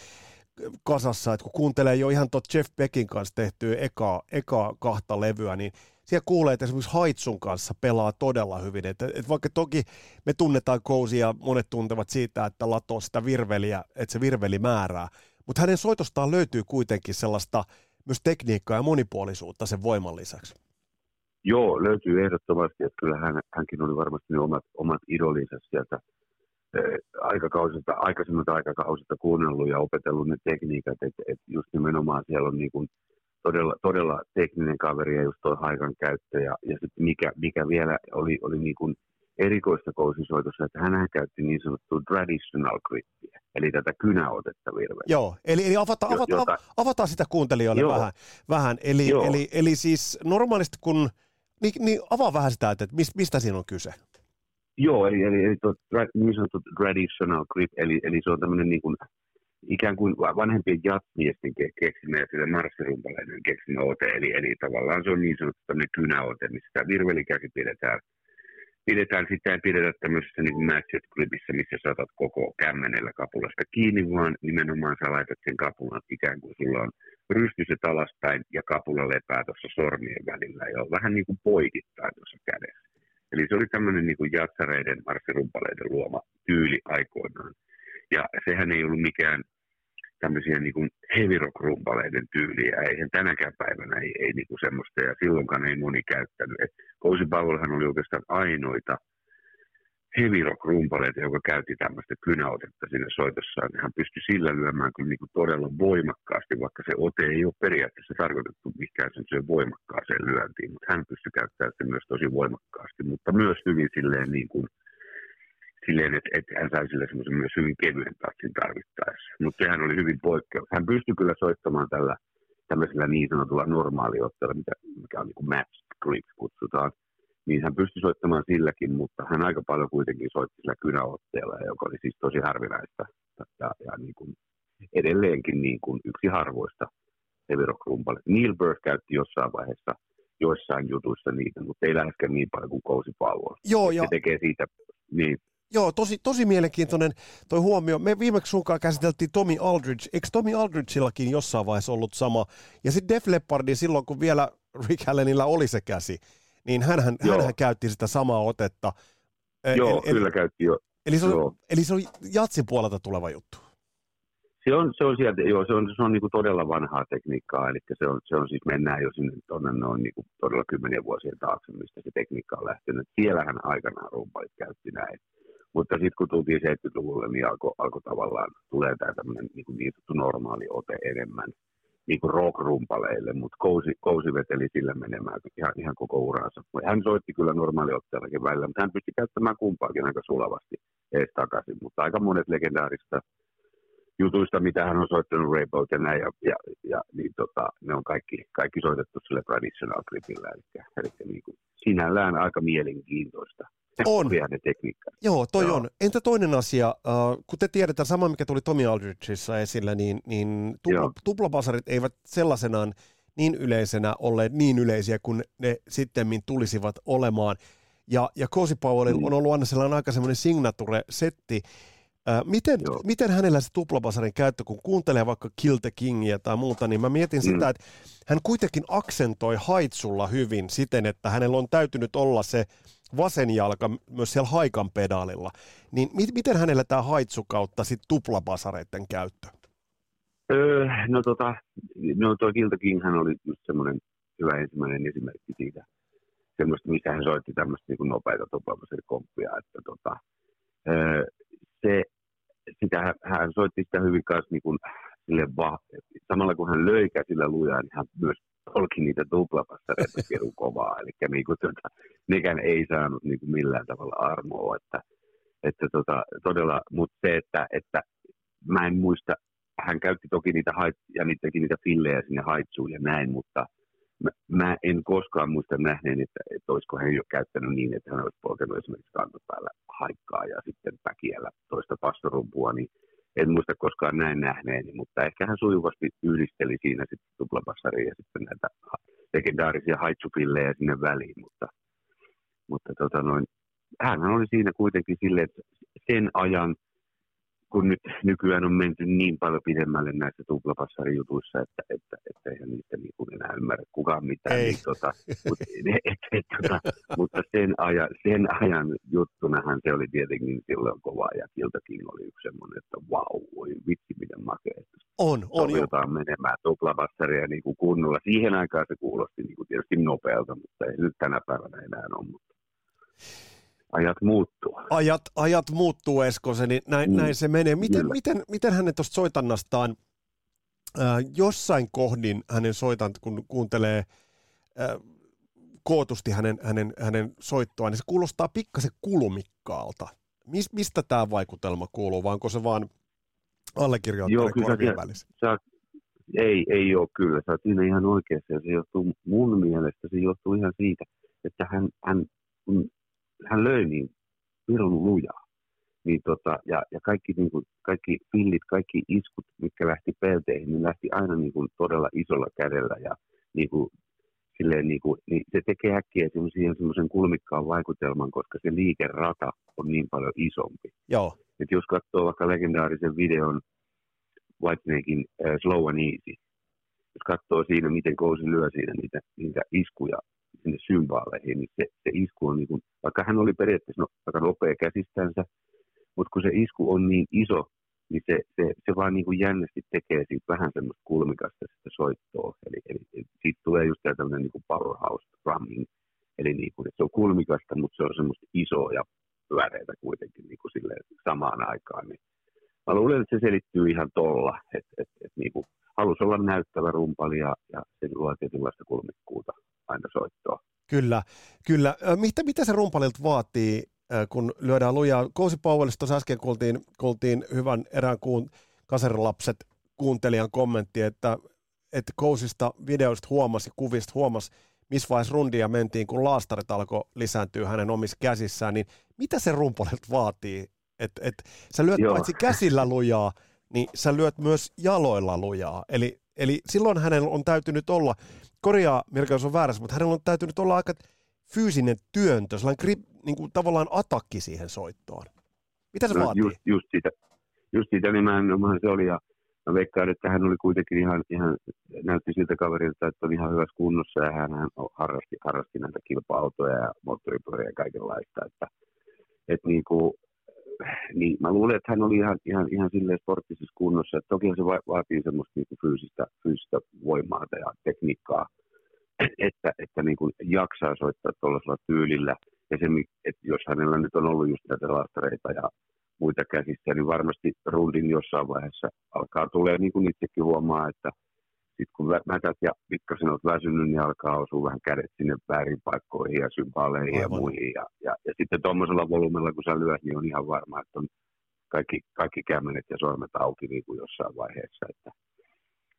kasassa, että kun kuuntelee jo ihan tuot Jeff Beckin kanssa tehtyä eka, eka kahta levyä, niin siellä kuulee, että esimerkiksi Haitsun kanssa pelaa todella hyvin. Et, et vaikka toki me tunnetaan Kousia, monet tuntevat siitä, että latoo sitä virveliä, että se virveli määrää, mutta hänen soitostaan löytyy kuitenkin sellaista myös tekniikkaa ja monipuolisuutta sen voiman lisäksi. Joo, löytyy ehdottomasti, että kyllä hän, hänkin oli varmasti ne omat, omat idolinsa sieltä aikakausista, aikaisemmalta aikakausista kuunnellut ja opetellut ne tekniikat, että et just nimenomaan siellä on niin kuin todella, todella tekninen kaveri ja just tuo haikan käyttö. Ja, ja sitten mikä, mikä vielä oli, oli niin kuin erikoista kousisoitossa, että hän käytti niin sanottua traditional grippiä, eli tätä kynäotetta virveä. Joo, eli, eli avata, avata, jota, avataan sitä kuuntelijoille joo, vähän. vähän. Eli, eli, eli siis normaalisti kun, niin, niin avaa vähän sitä, että mistä siinä on kyse. Joo, eli, eli, eli tuo, niin sanottu traditional grip, eli, eli se on tämmöinen niin kuin, ikään kuin vanhempien jatsmiesten keksimä ja sille marssirumpaleiden keksimä ote, eli, eli tavallaan se on niin sanottu tämmöinen kynäote, missä tämä virvelikäsi pidetään pidetään sitä ei pidetä tämmöisessä niin matchet gripissä, missä saatat koko kämmenellä kapulasta kiinni, vaan nimenomaan sä laitat sen kapulan ikään kuin sulla on rystyset alaspäin ja kapula lepää tuossa sormien välillä ja on vähän niin kuin poikittain tuossa kädessä. Eli se oli tämmöinen niin kuin jatsareiden, marssirumpaleiden luoma tyyli aikoinaan. Ja sehän ei ollut mikään tämmöisiä niin kuin heavy rock rumpaleiden tyyliä. Eihän tänäkään päivänä ei, ei niin kuin semmoista, ja silloinkaan ei moni käyttänyt. Et Cozy Powellhan oli oikeastaan ainoita heavy rock rumpaleita, joka käytti tämmöistä kynäotetta siinä soitossaan. Hän pystyi sillä lyömään kyllä niin kuin todella voimakkaasti, vaikka se ote ei ole periaatteessa tarkoitettu mikään sen voimakkaaseen lyöntiin, mutta hän pystyi käyttämään sitä myös tosi voimakkaasti, mutta myös hyvin silleen niin kuin silleen, että, että hän sai sille semmoisen myös hyvin kevyen tatsin tarvittaessa. Mutta sehän oli hyvin poikkeus. Hän pystyi kyllä soittamaan tällä tämmöisellä niin sanotulla normaaliotteella, mikä on niin kuin match grip kutsutaan, niin hän pystyi soittamaan silläkin, mutta hän aika paljon kuitenkin soitti sillä kynäotteella, joka oli siis tosi harvinaista ja, ja niin kuin edelleenkin niin kuin yksi harvoista rock Neil Burke käytti jossain vaiheessa joissain jutuissa niitä, mutta ei läheskään niin paljon kuin Powell. Joo, ja... Se tekee siitä, niin, Joo, tosi, tosi mielenkiintoinen toi huomio. Me viimeksi sunkaan käsiteltiin Tommy Aldridge. Eikö Tommy Aldridgellakin jossain vaiheessa ollut sama? Ja sitten Def Leppardin silloin, kun vielä Rick Allenilla oli se käsi, niin hänhän, hänhän käytti sitä samaa otetta. Joo, eli, kyllä käytti jo. Eli se, on, eli se on jatsin puolelta tuleva juttu. Se on, se on sieltä, joo, se on, se on niin todella vanhaa tekniikkaa, eli se on, se on siis, mennään jo sinne tuonne noin niin todella kymmenen vuosien taakse, mistä se tekniikka on lähtenyt. Siellähän aikanaan rumpalit käytti näin. Mutta sitten kun tultiin 70-luvulle, niin alkoi alko tavallaan, tulee tämä tämmöinen niin, niin sanottu normaali ote enemmän niin kuin rock-rumpaleille, mutta Kousi, Kousi veteli sillä menemään ihan, ihan koko uransa. Hän soitti kyllä normaaliotteellakin välillä, mutta hän pystyi käyttämään kumpaakin aika sulavasti ees takaisin. Mutta aika monet legendaarista jutuista, mitä hän on soittanut Rayboat ja näin, ja, ja, ja niin tota, ne on kaikki, kaikki soitettu sille traditional gripillä, eli, eli niin kuin, sinällään aika mielenkiintoista on. ne tekniikka. Joo, toi Joo. on. Entä toinen asia, uh, kun te tiedetään, sama mikä tuli Tommy Aldridgeissa esillä, niin, niin tupla, tuplabasarit eivät sellaisenaan niin yleisenä olleet niin yleisiä kuin ne sitten tulisivat olemaan. Ja, ja Cozy Powellilla mm. on ollut aina sellainen aika semmoinen signature-setti, Miten, miten hänellä se tuplabasarin käyttö, kun kuuntelee vaikka Kill the Kingia tai muuta, niin mä mietin mm. sitä, että hän kuitenkin aksentoi haitsulla hyvin siten, että hänellä on täytynyt olla se vasen jalka myös siellä haikan pedaalilla. Niin mi- miten hänellä tämä haitsu kautta sitten tuplabasareiden käyttö? Öö, no tota, no tuo Kill the King hän oli just semmoinen hyvä ensimmäinen esimerkki siitä, semmoista, missä hän soitti tämmöistä niin nopeita tuplabasarikomppia, että tota, öö, se sitä, hän soitti sitä hyvin kanssa niin kuin, sille va, samalla kun hän löi käsillä lujaa, niin hän myös polki niitä tuplapassareita pirun kovaa. Eli niin kuin, tuota, nekään ei saanut niin kuin millään tavalla armoa. Että, että tota, todella, mutta se, että, että mä en muista, hän käytti toki niitä hait, ja niitäkin niitä fillejä sinne haitsuun ja näin, mutta mä, mä en koskaan muista nähneen, että, että olisiko hän jo käyttänyt niin, että hän olisi polkenut esimerkiksi kantopäällä haikkaa ja sitten päkiällä toista pastorumpua, niin en muista koskaan näin nähneeni, mutta ehkä hän sujuvasti yhdisteli siinä sitten tuplapassaria ja sitten näitä legendaarisia haitsupillejä sinne väliin, mutta, mutta tota noin, hän oli siinä kuitenkin silleen, että sen ajan – kun nyt nykyään on menty niin paljon pidemmälle näissä tuplapassarijutuissa, että, että, että eihän niistä niin kuin enää ymmärrä kukaan mitään. Ei. Niin, tota, mutta, et, et, tota, mutta sen, ajan, sen ajan juttunahan se oli tietenkin silloin kova ja Kiltakin oli yksi semmoinen, että vau, voi vitsi miten makea. On, on. Sovitaan menemään tuplapassaria niin kuin kunnolla. Siihen aikaan se kuulosti niin kuin tietysti nopealta, mutta ei nyt tänä päivänä enää ole. Mutta ajat muuttuu. Ajat, ajat muuttuu, Eskosen, niin näin, mm. näin se menee. Miten, miten, miten hänen tuosta soitannastaan äh, jossain kohdin hänen soitan, kun kuuntelee äh, kootusti hänen, hänen, hänen soittoaan, niin se kuulostaa pikkasen kulumikkaalta. Mis, mistä tämä vaikutelma kuuluu, vai onko se vaan allekirjoittajan korvien välissä? Sä, ei, ei ole kyllä. Sä oot siinä ihan oikeassa. Ja se johtuu mun mielestä, se johtuu ihan siitä, että hän, hän hän löi niin pirun lujaa. Niin tota, ja, ja kaikki, niin kuin, kaikki fillit, kaikki iskut, mitkä lähti pelteihin, niin lähti aina niin kuin, todella isolla kädellä ja niin kuin, silleen, niin, kuin, niin se tekee äkkiä siihen semmoisen kulmikkaan vaikutelman, koska se liikerata on niin paljon isompi. Joo. Et jos katsoo vaikka legendaarisen videon Whitesnakein äh, Slow and Easy, jos katsoo siinä, miten Kousi lyö siinä niitä, niitä iskuja sinne symbaaleihin, niin se, se isku on niin kuin, vaikka hän oli periaatteessa no, aika nopea käsistänsä, mutta kun se isku on niin iso, niin se, se, se vaan niin kuin jännästi tekee siitä vähän semmoista kulmikasta sitä soittoa. Eli, eli, siitä tulee just tämä tämmöinen niin powerhouse drumming. Eli niin kuin, että se on kulmikasta, mutta se on semmoista isoa ja pyöreitä kuitenkin niin kuin silleen samaan aikaan. Niin mä luulen, että se selittyy ihan tolla, että et, et, niin kuin halusi olla näyttävä rumpali ja, ja se luo tietynlaista kulmikkuuta aina soittoa. Kyllä, kyllä. Mitä, mitä se rumpalilta vaatii kun lyödään lujaa. Kousi Powellista tuossa äsken kuultiin, kuultiin hyvän erään kuun kaserilapset kuuntelijan kommentti, että, että Kousista videoista huomasi, kuvista huomasi, missä vaiheessa rundia mentiin, kun laastarit alkoi lisääntyä hänen omissa käsissään, niin mitä se rumpalilta vaatii? Että et, sä lyöt Joo. paitsi käsillä lujaa, niin sä lyöt myös jaloilla lujaa. Eli, eli silloin hänellä on täytynyt olla, korjaa Mirka, jos on väärässä, mutta hänellä on täytynyt olla aika fyysinen työntö, sellainen grip, niin kuin tavallaan atakki siihen soittoon. Mitä se no, vaatii? Just, just sitä, just sitä nimenomaan se oli, ja mä veikkaan, että hän oli kuitenkin ihan, ihan näytti siltä kaverilta, että on ihan hyvässä kunnossa, ja hän, hän harrasti, harrasti näitä kilpa-autoja ja moottoripyöriä ja kaikenlaista, että, että niin kuin, niin mä luulen, että hän oli ihan, ihan, ihan silleen sporttisessa kunnossa. Että toki se vaatii semmoista niin kuin fyysistä, fyysistä voimaa ja tekniikkaa, että, että niin kuin jaksaa soittaa tuollaisella tyylillä. Ja se, että jos hänellä nyt on ollut just näitä laastareita ja muita käsissä, niin varmasti rundin jossain vaiheessa alkaa tulee, niin kuin itsekin huomaa, että sitten kun mätät ja pikkasen olet väsynyt, niin alkaa osua vähän kädet sinne väärin paikkoihin ja sympaaleihin ja muihin. Ja, ja, ja sitten tuommoisella volumella, kun sä lyöt, niin on ihan varma, että on kaikki, kaikki kämmenet ja sormet auki niin kuin jossain vaiheessa. Että,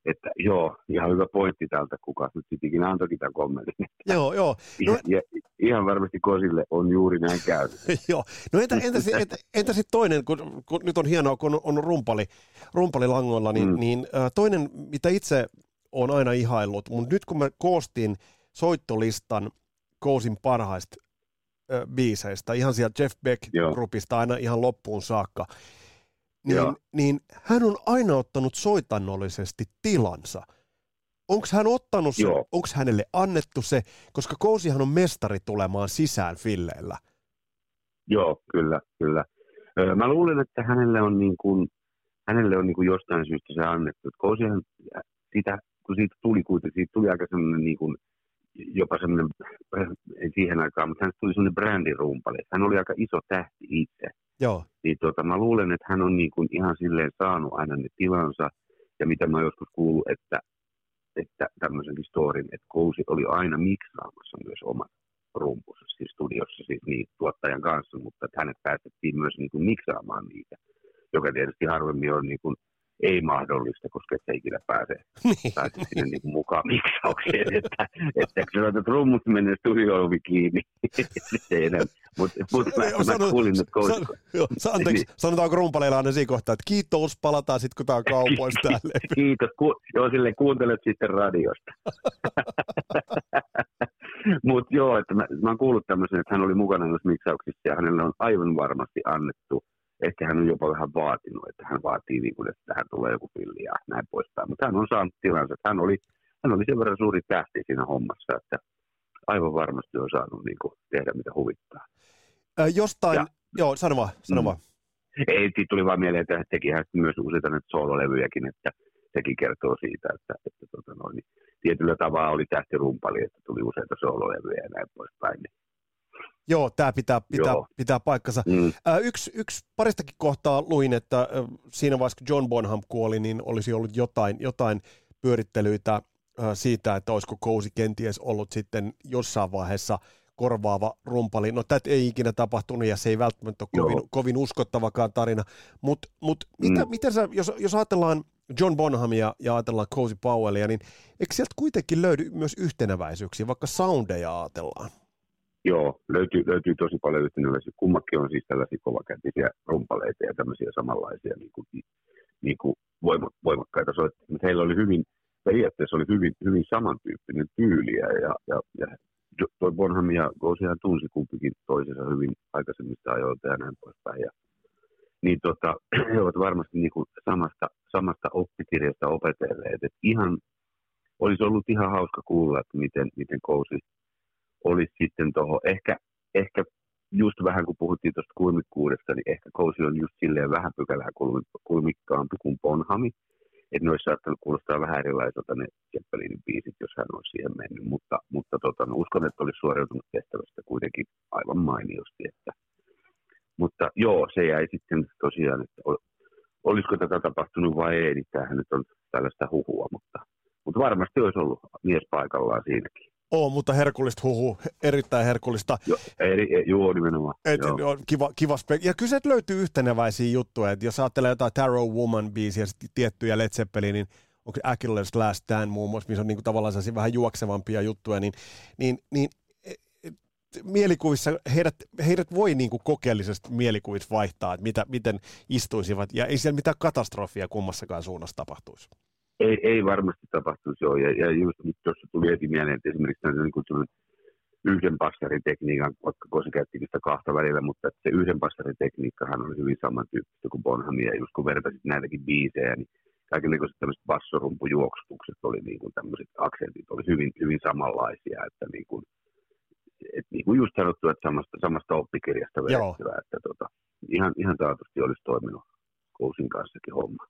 että joo, ihan hyvä pointti täältä, kuka nyt sitten ikinä antoikin tämän kommentin. Joo, joo. No, ja, ja, ihan varmasti Kosille on juuri näin käynyt. joo, no entä, entä, entä, entä sitten toinen, kun, kun, nyt on hienoa, kun on rumpali, rumpali langoilla, niin, mm. niin äh, toinen, mitä itse on aina ihaillut, mutta nyt kun mä koostin soittolistan Kousin parhaista äh, biiseistä, ihan sieltä Jeff Beck-grupista aina ihan loppuun saakka, niin, niin hän on aina ottanut soitannollisesti tilansa. Onko hän ottanut se, onko hänelle annettu se, koska Kousihan on mestari tulemaan sisään filleillä. Joo, kyllä, kyllä. Mä luulen, että hänelle on, niin kuin, hänelle on niin kuin jostain syystä se annettu. Kousihan sitä, kun siitä tuli kuitenkin, siitä tuli aika semmoinen niin kuin, jopa semmoinen, ei siihen aikaan, mutta hän tuli semmoinen brändirumpali. Hän oli aika iso tähti itse. Joo. Niin tota, mä luulen, että hän on niin kuin ihan silleen saanut aina ne tilansa, ja mitä mä joskus kuullut, että, että tämmöisen storin, että Kousi oli aina miksaamassa myös omat rumpunsa siis studiossa siis niin, tuottajan kanssa, mutta että hänet päästettiin myös niin kuin miksaamaan niitä, joka tietysti harvemmin on niin kuin ei mahdollista, koska et sä ikinä pääse, niin. pääse sinne niin kuin mukaan miksaukseen, että, että kun sanotaan, että rummut menee studio-ovi kiinni, mutta mut mä, mä sano, kuulin, että koulussa. San, joo, anteeksi, niin. sanotaanko rumpaleilla aina siinä kohtaa, että kiitos, palataan sitten kun tämä on kaupoista täällä. kiitos, ku, joo, silleen kuuntelet sitten radiosta. mutta joo, että mä, mä oon kuullut tämmöisen, että hän oli mukana noissa miksauksissa ja hänelle on aivan varmasti annettu ehkä hän on jopa vähän vaatinut, että hän vaatii, niin kuin, että tähän tulee joku pilli ja näin poispäin. Mutta hän on saanut tilansa, että hän oli, hän oli sen verran suuri tähti siinä hommassa, että aivan varmasti on saanut niin kuin, tehdä mitä huvittaa. Ää, jostain, ja, joo, sano vaan, sano mm. vaan. Ei, siitä tuli vaan mieleen, että teki hän myös useita näitä soololevyjäkin, että sekin kertoo siitä, että, että tota noin, niin tietyllä tavalla oli tähtirumpali, että tuli useita soololevyjä ja näin poispäin. Niin Joo, tämä pitää, pitää, pitää paikkansa. Mm. Äh, yksi, yksi paristakin kohtaa luin, että äh, siinä vaiheessa kun John Bonham kuoli, niin olisi ollut jotain, jotain pyörittelyitä äh, siitä, että olisiko Kousi kenties ollut sitten jossain vaiheessa korvaava rumpali. No tätä ei ikinä tapahtunut ja se ei välttämättä ole kovin, kovin uskottavakaan tarina. Mutta mut, mm. mitä, mitä sä, jos, jos ajatellaan John Bonhamia ja ajatellaan Cozy Powellia, niin eikö sieltä kuitenkin löydy myös yhtenäväisyyksiä, vaikka soundeja ajatellaan? Joo, löytyy, löytyy tosi paljon yhtenäisiä. Kummakin on siis tällaisia kovakätisiä rumpaleita ja tämmöisiä samanlaisia niin kuin, niin kuin voimakkaita soittajia. Mutta heillä oli hyvin, periaatteessa oli hyvin, hyvin samantyyppinen tyyliä ja, ja, ja toi Bonham ja Gosihan tunsi kumpikin toisensa hyvin aikaisemmista ajoilta ja näin poispäin. Ja, niin tota, he ovat varmasti niin kuin samasta, samasta oppikirjasta opetelleet. Et ihan, olisi ollut ihan hauska kuulla, että miten, miten Kousi olisi sitten tuohon, ehkä, ehkä just vähän kun puhuttiin tuosta kulmikkuudesta, niin ehkä Kousi on just silleen vähän pykälää kulmikkaampi kuin Bonhami. Että ne olisi saattanut kuulostaa vähän erilaiselta ne Zeppelinin biisit, jos hän olisi siihen mennyt. Mutta, mutta tota, no, uskon, että olisi suoriutunut tehtävästä kuitenkin aivan mainiosti. Että. Mutta joo, se jäi sitten tosiaan, että olisiko tätä tapahtunut vai ei, niin tämähän nyt on tällaista huhua, mutta, mutta varmasti olisi ollut mies paikallaan siinäkin. Oo, mutta herkullista huhu, erittäin herkullista. Joo, eri, e, joo nimenomaan. Et, joo. Kiva, kiva spek- ja kyllä löytyy yhteneväisiä juttuja, että jos ajattelee jotain Tarrow Woman-biisiä, tiettyjä Led Zeppelinin, niin onko Achilles Last Stand muun muassa, missä on niinku tavallaan vähän juoksevampia juttuja, niin, niin, niin e, mielikuvissa heidät, heidät voi niin kuin kokeellisesti mielikuvissa vaihtaa, että mitä, miten istuisivat, ja ei siellä mitään katastrofia kummassakaan suunnassa tapahtuisi. Ei, ei varmasti tapahtuisi joo. Ja, ja just nyt tuossa tuli heti mieleen, että esimerkiksi tämän niin kuin yhden passarin tekniikan, vaikka Kosi käytti sitä kahta välillä, mutta se yhden passarin tekniikkahan oli hyvin samantyyppistä kuin Bonham, ja just kun vertaisit näitäkin biisejä, niin kaikenlaiset tämmöiset bassorumpujuoksutukset oli niin kuin tämmöiset aksentit oli hyvin, hyvin samanlaisia, että niin kuin, et niin kuin just sanottu, että samasta, samasta oppikirjasta vedettyä, että tota, ihan, ihan taatusti olisi toiminut Kousin kanssakin homma.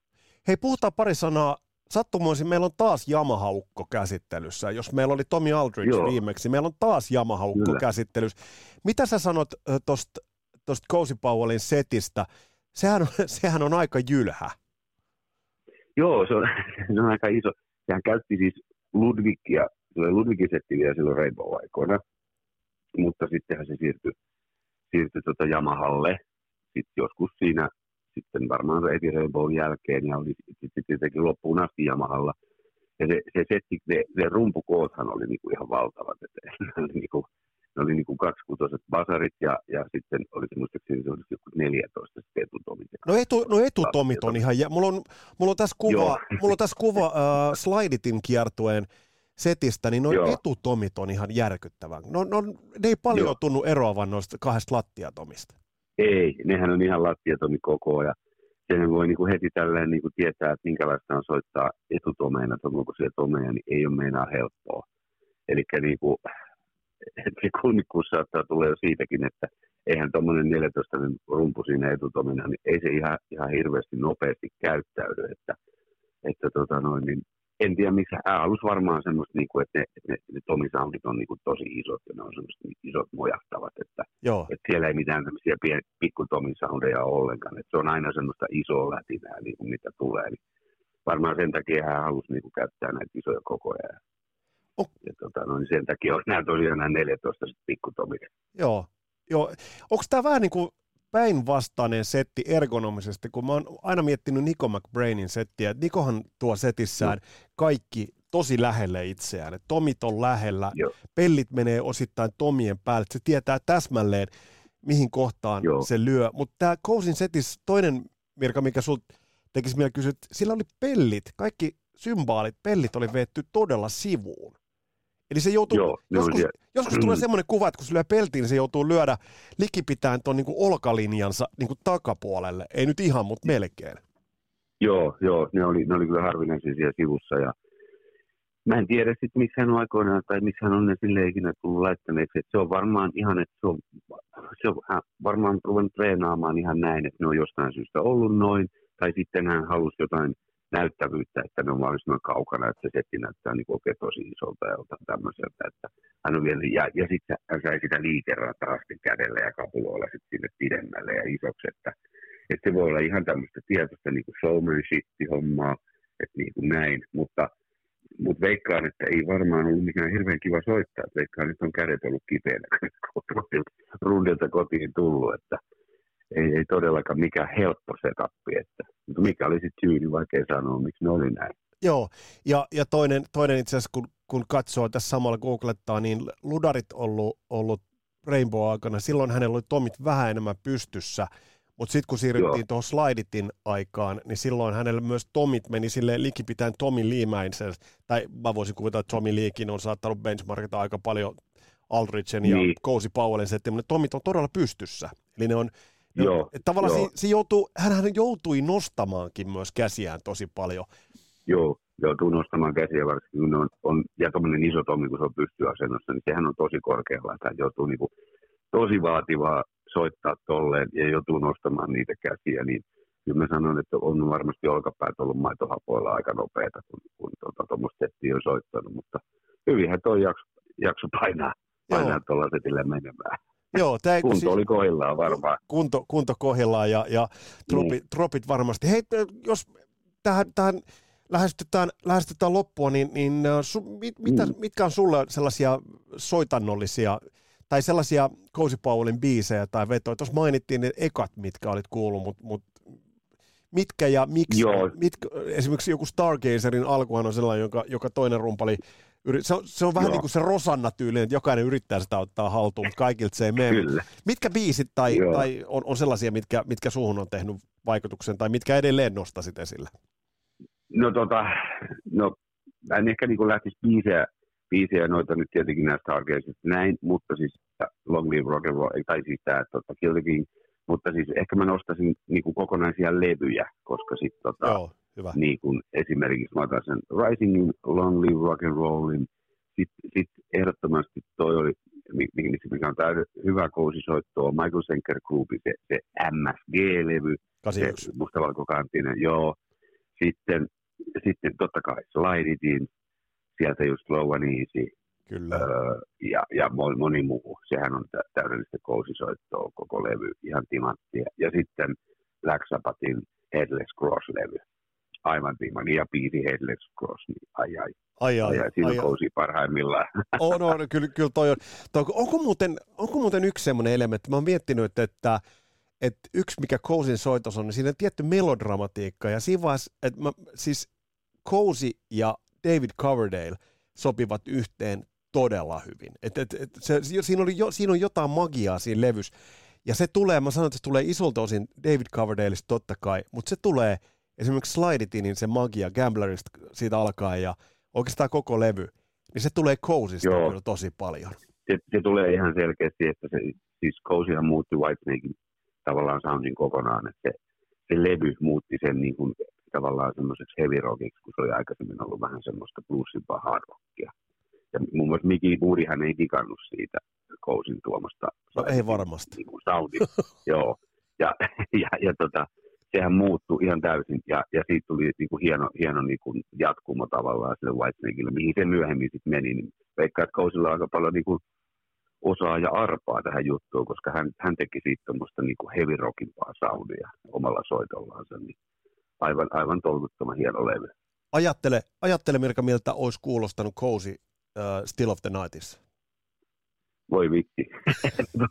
Hei, puhutaan pari sanaa sattumoisin meillä on taas Yamahaukko käsittelyssä. Jos meillä oli Tommy Aldridge Joo. viimeksi, meillä on taas Yamahaukko Kyllä. käsittelyssä. Mitä sä sanot tuosta tosta Cozy Powellin setistä? Sehän on, sehän on aika jylhä. Joo, se on, se on aika iso. Sehän käytti siis Ludwigia, se oli Ludwigin setti vielä silloin Rainbow-aikoina, mutta sittenhän se siirtyi, siirtyi tuota Yamahalle sitten joskus siinä sitten varmaan Eddie Rainbown jälkeen ja oli sitten tietenkin loppuun asti Yamahalla. Ja se, se, setti, ne, ne rumpukoothan oli niinku ihan valtavat. Että ne oli, niinku, ne oli niinku kaksikutoiset basarit ja, ja sitten oli se muistaakseni se oli joku 14 etutomit. No, etu, no etutomit on ihan, ja mulla on, mulla on tässä kuva, mulla on tässä kuva uh, Sliditin kiertueen setistä, niin noin Joo. etutomit on ihan järkyttävän. No, no, ne ei paljon Joo. tunnu eroavan noista kahdesta lattiatomista. Ei, nehän on ihan lattiatomi koko ja sen voi niin kuin heti tälleen niin kuin tietää, että minkälaista on soittaa etutomeina, tuommoisia tomeja, niin ei ole meinaa helppoa. Eli niin kuin, kulmikkuus saattaa tulla jo siitäkin, että eihän tuommoinen 14 rumpu siinä etutomina, niin ei se ihan, ihan hirveästi nopeasti käyttäydy. Että, että tota noin, niin en tiedä miksi, halusi varmaan semmoista, niin kuin, että ne, ne, ne Tomi-soundit on niin kuin, tosi isot ja ne on semmoista niin isot mojahtavat, että, Joo. että siellä ei mitään tämmöisiä pien, pikku Tomi-soundeja ollenkaan, että se on aina semmoista isoa lätinää, niin kuin mitä tulee, niin varmaan sen takia hän halusi niin kuin, käyttää näitä isoja kokoja. Oh. Ja tota, no, niin sen takia on nämä tosiaan nämä 14 pikkutomit. Joo, Joo. Onko tämä vähän niin kuin päinvastainen setti ergonomisesti, kun mä oon aina miettinyt Nico McBrainin settiä, Nikohan tuo setissään no. kaikki tosi lähelle itseään, Tomit on lähellä, Joo. pellit menee osittain Tomien päälle, se tietää täsmälleen, mihin kohtaan Joo. se lyö, mutta tämä Kousin setis, toinen Mirka, mikä sul tekisi mieleen kysyä, sillä oli pellit, kaikki symbaalit, pellit oli vetty todella sivuun. Eli se joutuu, Joo, joskus, joskus tulee semmoinen kuva, että kun se lyö peltiin, niin se joutuu lyödä likipitään tuon niin olkalinjansa niin kuin takapuolelle. Ei nyt ihan, mutta melkein. Joo, joo ne, oli, ne oli kyllä harvinaisia siellä sivussa. Ja mä en tiedä sitten, miksi hän on aikoinaan, tai miksi hän on ne sille ikinä tullut laittaneeksi. Että se on varmaan ihan, että se on, se on varmaan ruvennut treenaamaan ihan näin, että ne on jostain syystä ollut noin. Tai sitten hän halusi jotain näyttävyyttä, että ne on mahdollisimman kaukana, että se setti näyttää niin oikein tosi isolta ja jotain tämmöiseltä. Että hän on vielä, ja, ja sitten hän sai sitä liikeraa taas kädellä ja kapuloilla sitten sinne pidemmälle ja isoksi, että, että se voi olla ihan tämmöistä tietoista niin kuin showmanship-hommaa, että niin kuin näin, mutta mutta veikkaan, että ei varmaan ollut mikään hirveän kiva soittaa. Veikkaan, että on kädet ollut kipeänä, kun rundilta kotiin tullut, että ei, ei todellakaan mikään helppo setappi, että, mutta mikä oli sitten syy, niin vaikea sanoa, miksi ne oli näin. Joo, ja, ja toinen, toinen itse asiassa, kun, kun katsoo tässä samalla googlettaa, niin ludarit ollut, ollut Rainbow-aikana, silloin hänellä oli tomit vähän enemmän pystyssä, mutta sitten kun siirryttiin tuohon Sliditin aikaan, niin silloin hänelle myös tomit meni sille likipitäen Tomi Leemäisen, tai mä voisin kuvitella, että Tomi Leekin on saattanut benchmarkita aika paljon Aldrichen ja niin. Cozy Powellin setti, mutta tomit on todella pystyssä. Eli ne on, ne joo, tavallaan joo. Se, se joutuu, hän joutui nostamaankin myös käsiään tosi paljon. Joo, joutuu nostamaan käsiä varsinkin, kun on, on ja tuommoinen iso tommi, kun se on pystyasennossa, niin sehän on tosi korkealla, että joutuu niin kuin, tosi vaativaa soittaa tolleen ja joutuu nostamaan niitä käsiä, niin kyllä mä sanon, että on varmasti olkapäät ollut maitohapoilla aika nopeita, kun, kun tuommoista tota, settiä on soittanut, mutta hyvinhän toi jakso, jakso painaa, painaa tuolla setillä menemään. Joo, tämä kunto siis, oli kohillaan varmaan. Kunto, kunto kohillaan ja, ja tropit, niin. tropit varmasti. Hei, jos tähän, tähän lähestytään, lähestytään loppua, niin, niin su, mit, mitä, mm. mitkä on sulle sellaisia soitannollisia tai sellaisia Cozy Powellin biisejä tai vetoja? Tuossa mainittiin ne ekat, mitkä olit kuullut, mutta mut, mitkä ja miksi? Joo. Mitkä, esimerkiksi joku Stargazerin alkuhan on sellainen, joka, joka toinen rumpali se on, se on vähän Joo. niin kuin se Rosanna-tyylinen, että jokainen yrittää sitä ottaa haltuun, mutta kaikilta se ei mene. Kyllä. Mitkä biisit tai, tai on, on sellaisia, mitkä, mitkä suhun on tehnyt vaikutuksen, tai mitkä edelleen nostasit esille? No tota, no en ehkä niin lähtisi biisejä, biisejä noita nyt tietenkin näistä Stargazeista näin, mutta siis Long Live Rock and Roll, tai siis tämä tota, Kill the King, mutta siis ehkä mä nostasin niin kuin kokonaisia levyjä, koska sitten tota, Joo, hyvä. Niin kuin esimerkiksi mä otan sen Risingin, Long Live Rock and Rollin, sitten sit ehdottomasti toi oli, mikä on tämä hyvä kousisoitto, Michael Senker Groupin se, se MSG-levy, 81. se mustavalkokanttinen, joo. Sitten sitten totta kai Slideitin, sieltä just Slow and Easy, Kyllä. Öö, ja, ja moni muu. Sehän on täydellistä kousisoittoa, koko levy, ihan timanttia. Ja sitten Black Sabbathin Headless Cross-levy. Aivan timani. Ja biisi Headless Cross, niin ai ai. Ai ai, ai, ai siinä ai, kousi parhaimmillaan. On, on, kyllä, kyllä toi on. Toi, onko, muuten, onko muuten yksi semmoinen elementti, mä oon miettinyt, että että yksi mikä Kousin soitos on, niin siinä on tietty melodramatiikka, ja siinä vaiheessa, että mä, siis Cozy ja David Coverdale sopivat yhteen todella hyvin. Et, et, et se, siinä, oli jo, siinä on jotain magiaa siinä levys. Ja se tulee, mä sanon, että se tulee isolta osin David Coverdaleista totta kai, mutta se tulee esimerkiksi Sliditinin se magia Gamblerista siitä alkaen ja oikeastaan koko levy, niin se tulee Cozysta kyllä tosi paljon. Se, se, tulee ihan selkeästi, että se, siis Cozyhan muutti Whitesnakein tavallaan soundin kokonaan, että se, se levy muutti sen niin kuin tavallaan semmoiseksi heavy rockiksi, kun se oli aikaisemmin ollut vähän semmoista bluesimpaa hard rockia. Ja muun muassa Miki Moodihan ei digannut siitä Kousin tuomasta. No ei varmasti. Niin kuin Joo. Ja, ja, ja tota, sehän muuttui ihan täysin, ja, ja siitä tuli niin kuin hieno, hieno niin kuin jatkumo tavallaan sille Whitesnakeille, mihin se myöhemmin sitten meni. Niin veikkaa, että Kousilla on aika paljon niin kuin osaa ja arpaa tähän juttuun, koska hän, hän teki siitä tuommoista niin kuin heavy rockimpaa soundia omalla soitollaansa. Niin aivan, aivan tolkuttoman hieno levy. Ajattele, ajattele Mirka, miltä olisi kuulostanut Cozy uh, Still of the Nightissa. Voi vitsi.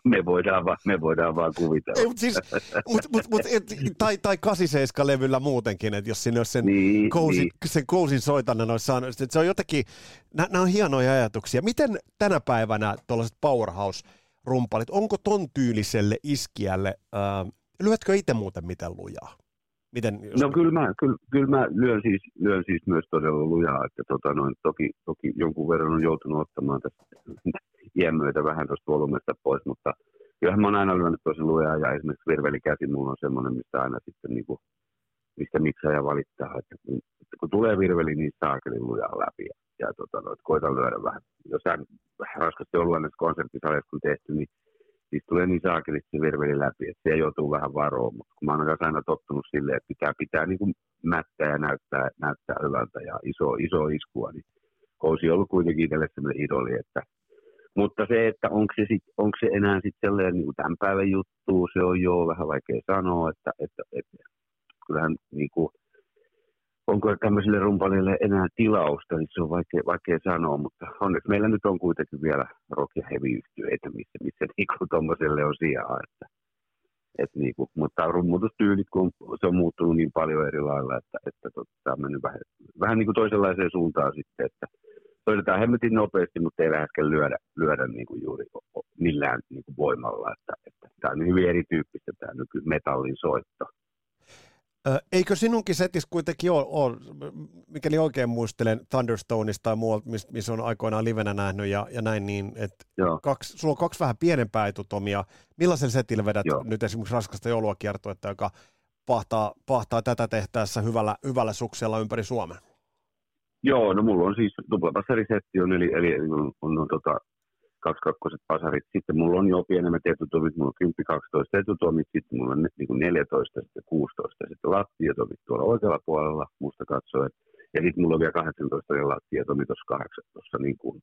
me, voidaan vaan, me voidaan vaan kuvitella. Ei, mutta siis, mut, mut, mut, et, tai, tai 87-levyllä muutenkin, että jos sinne olisi sen, niin, Cozy, niin. sen Cozyn soitannan olisi saanut, että se on jotenkin, nämä on hienoja ajatuksia. Miten tänä päivänä tuollaiset powerhouse-rumpalit, onko ton tyyliselle iskiälle, äh, lyötkö itse muuten miten lujaa? Miten, jos... No kyllä mä, kyllä, kyllä mä lyön, siis, lyön siis myös todella lujaa, että tota noin, toki, toki jonkun verran on joutunut ottamaan tästä iän myötä vähän tuosta volumesta pois, mutta kyllähän mä oon aina lyönyt tosi lujaa ja esimerkiksi virvelikäsi mulla on semmoinen, mistä aina sitten niin kuin, mistä miksaaja valittaa, että kun, että kun tulee virveli, niin saakeli lujaa läpi ja, ja tota, noin, koitan lyödä vähän. Jos hän raskasti ollut näissä konserttisaleissa kun tehty, niin siis tulee niin saakelisti se virveli läpi, että se joutuu vähän varoon, mutta kun mä oon aina tottunut silleen, että pitää, pitää niin kuin mättää ja näyttää, näyttää hyvältä ja iso, iso iskua, niin Kousi on ollut kuitenkin itselle sellainen idoli, että mutta se, että onko se, sit, onko se enää sitten sellainen niin tämän päivän juttu, se on jo vähän vaikea sanoa, että, että, että kyllähän niin kuin, onko tämmöisille rumpalille enää tilausta, niin se on vaikea, vaikea sanoa, mutta onneksi meillä nyt on kuitenkin vielä rock- ja heavy-yhtyeitä, missä, missä niinku tuommoiselle on sijaa. Että, et niinku, mutta rummutustyylit, kun se on muuttunut niin paljon eri lailla, että, että tota, tämä on mennyt vähän, vähän niin kuin toisenlaiseen suuntaan sitten, että soitetaan hemmetin nopeasti, mutta ei läheskään lyödä, lyödä niin kuin juuri millään niin kuin voimalla. Että, että tämä on hyvin erityyppistä tämä nykymetallin soitto. Eikö sinunkin setis kuitenkin ole, ole, mikäli oikein muistelen Thunderstoneista tai muualta, missä on aikoinaan livenä nähnyt ja, ja näin, niin että kaksi, sulla on kaksi vähän pienempää etutomia. Millaisen setillä vedät Joo. nyt esimerkiksi raskasta joulua-kiertuetta, joka pahtaa, pahtaa tätä tehtäessä hyvällä, hyvällä suksella ympäri Suomen? Joo, no mulla on siis tuplapassarisetti on, eli, eli on, on, on tota, kaksi kakkoset pasarit. Sitten mulla on jo pienemmät etutomit, mulla on 10-12 etutomit, sitten mulla on niin kuin 14, sitten 16 ja sitten lattiatomit tuolla oikealla puolella musta katsoen. Ja sitten mulla on vielä 18 ja lattiatomi tuossa 8 tuossa niin kuin,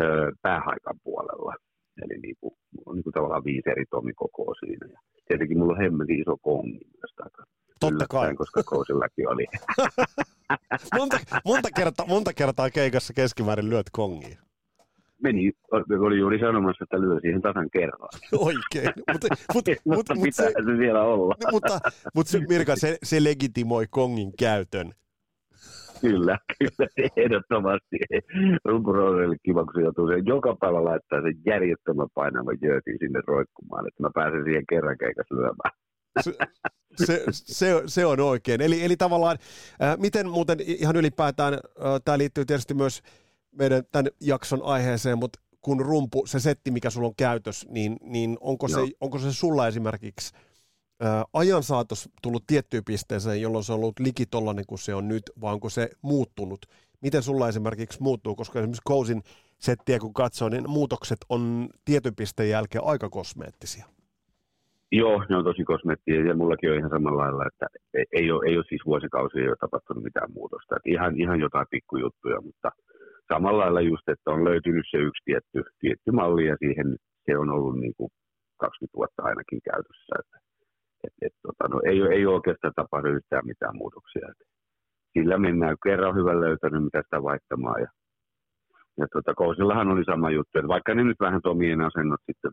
öö, päähaikan puolella. Eli niin kuin, mulla on niin kuin tavallaan viisi eri tomikokoa siinä. Ja tietenkin mulla on hemmetin iso kongi myös takana. Totta kai. koska Kousillakin oli. monta, monta, kertaa, monta kertaa keikassa keskimäärin lyöt kongiin meni, oli juuri sanomassa, että lyö siihen tasan kerran. Oikein, mutta, mutta, mutta, mutta se, se, siellä olla. mutta, mutta Mirka, se, se legitimoi kongin käytön. Kyllä, kyllä, ehdottomasti. Rumpuroudelle kiva, kun se joutuu sen joka päivä laittaa sen järjettömän painavan jöötin sinne roikkumaan, että mä pääsen siihen kerran keikassa lyömään. Se, se, se, se on oikein. Eli, eli tavallaan, äh, miten muuten ihan ylipäätään, äh, tämä liittyy tietysti myös meidän tämän jakson aiheeseen, mutta kun rumpu, se setti, mikä sulla on käytös, niin, niin onko, se, onko se sulla esimerkiksi ää, ajan saatos tullut tiettyyn pisteeseen, jolloin se on ollut liki tollainen kuin se on nyt, vai onko se muuttunut? Miten sulla esimerkiksi muuttuu, koska esimerkiksi Kousin settiä kun katsoo, niin muutokset on tietyn pisteen jälkeen aika kosmeettisia. Joo, ne on tosi kosmeettisia ja mullakin on ihan samalla lailla, että ei ole, ei ole siis vuosikausia jo tapahtunut mitään muutosta. Että ihan, ihan jotain pikkujuttuja, mutta – samalla lailla just, että on löytynyt se yksi tietty, tietty malli ja siihen se on ollut niin kuin 20 vuotta ainakin käytössä. Että, et, et, tota, no, ei, ei oikeastaan tapahdu yhtään mitään muutoksia. Että sillä mennään, kerran on hyvä löytänyt, mitä sitä vaihtamaan. Ja, ja tota, Kousillahan oli sama juttu, että vaikka ne nyt vähän Tomien asennot sitten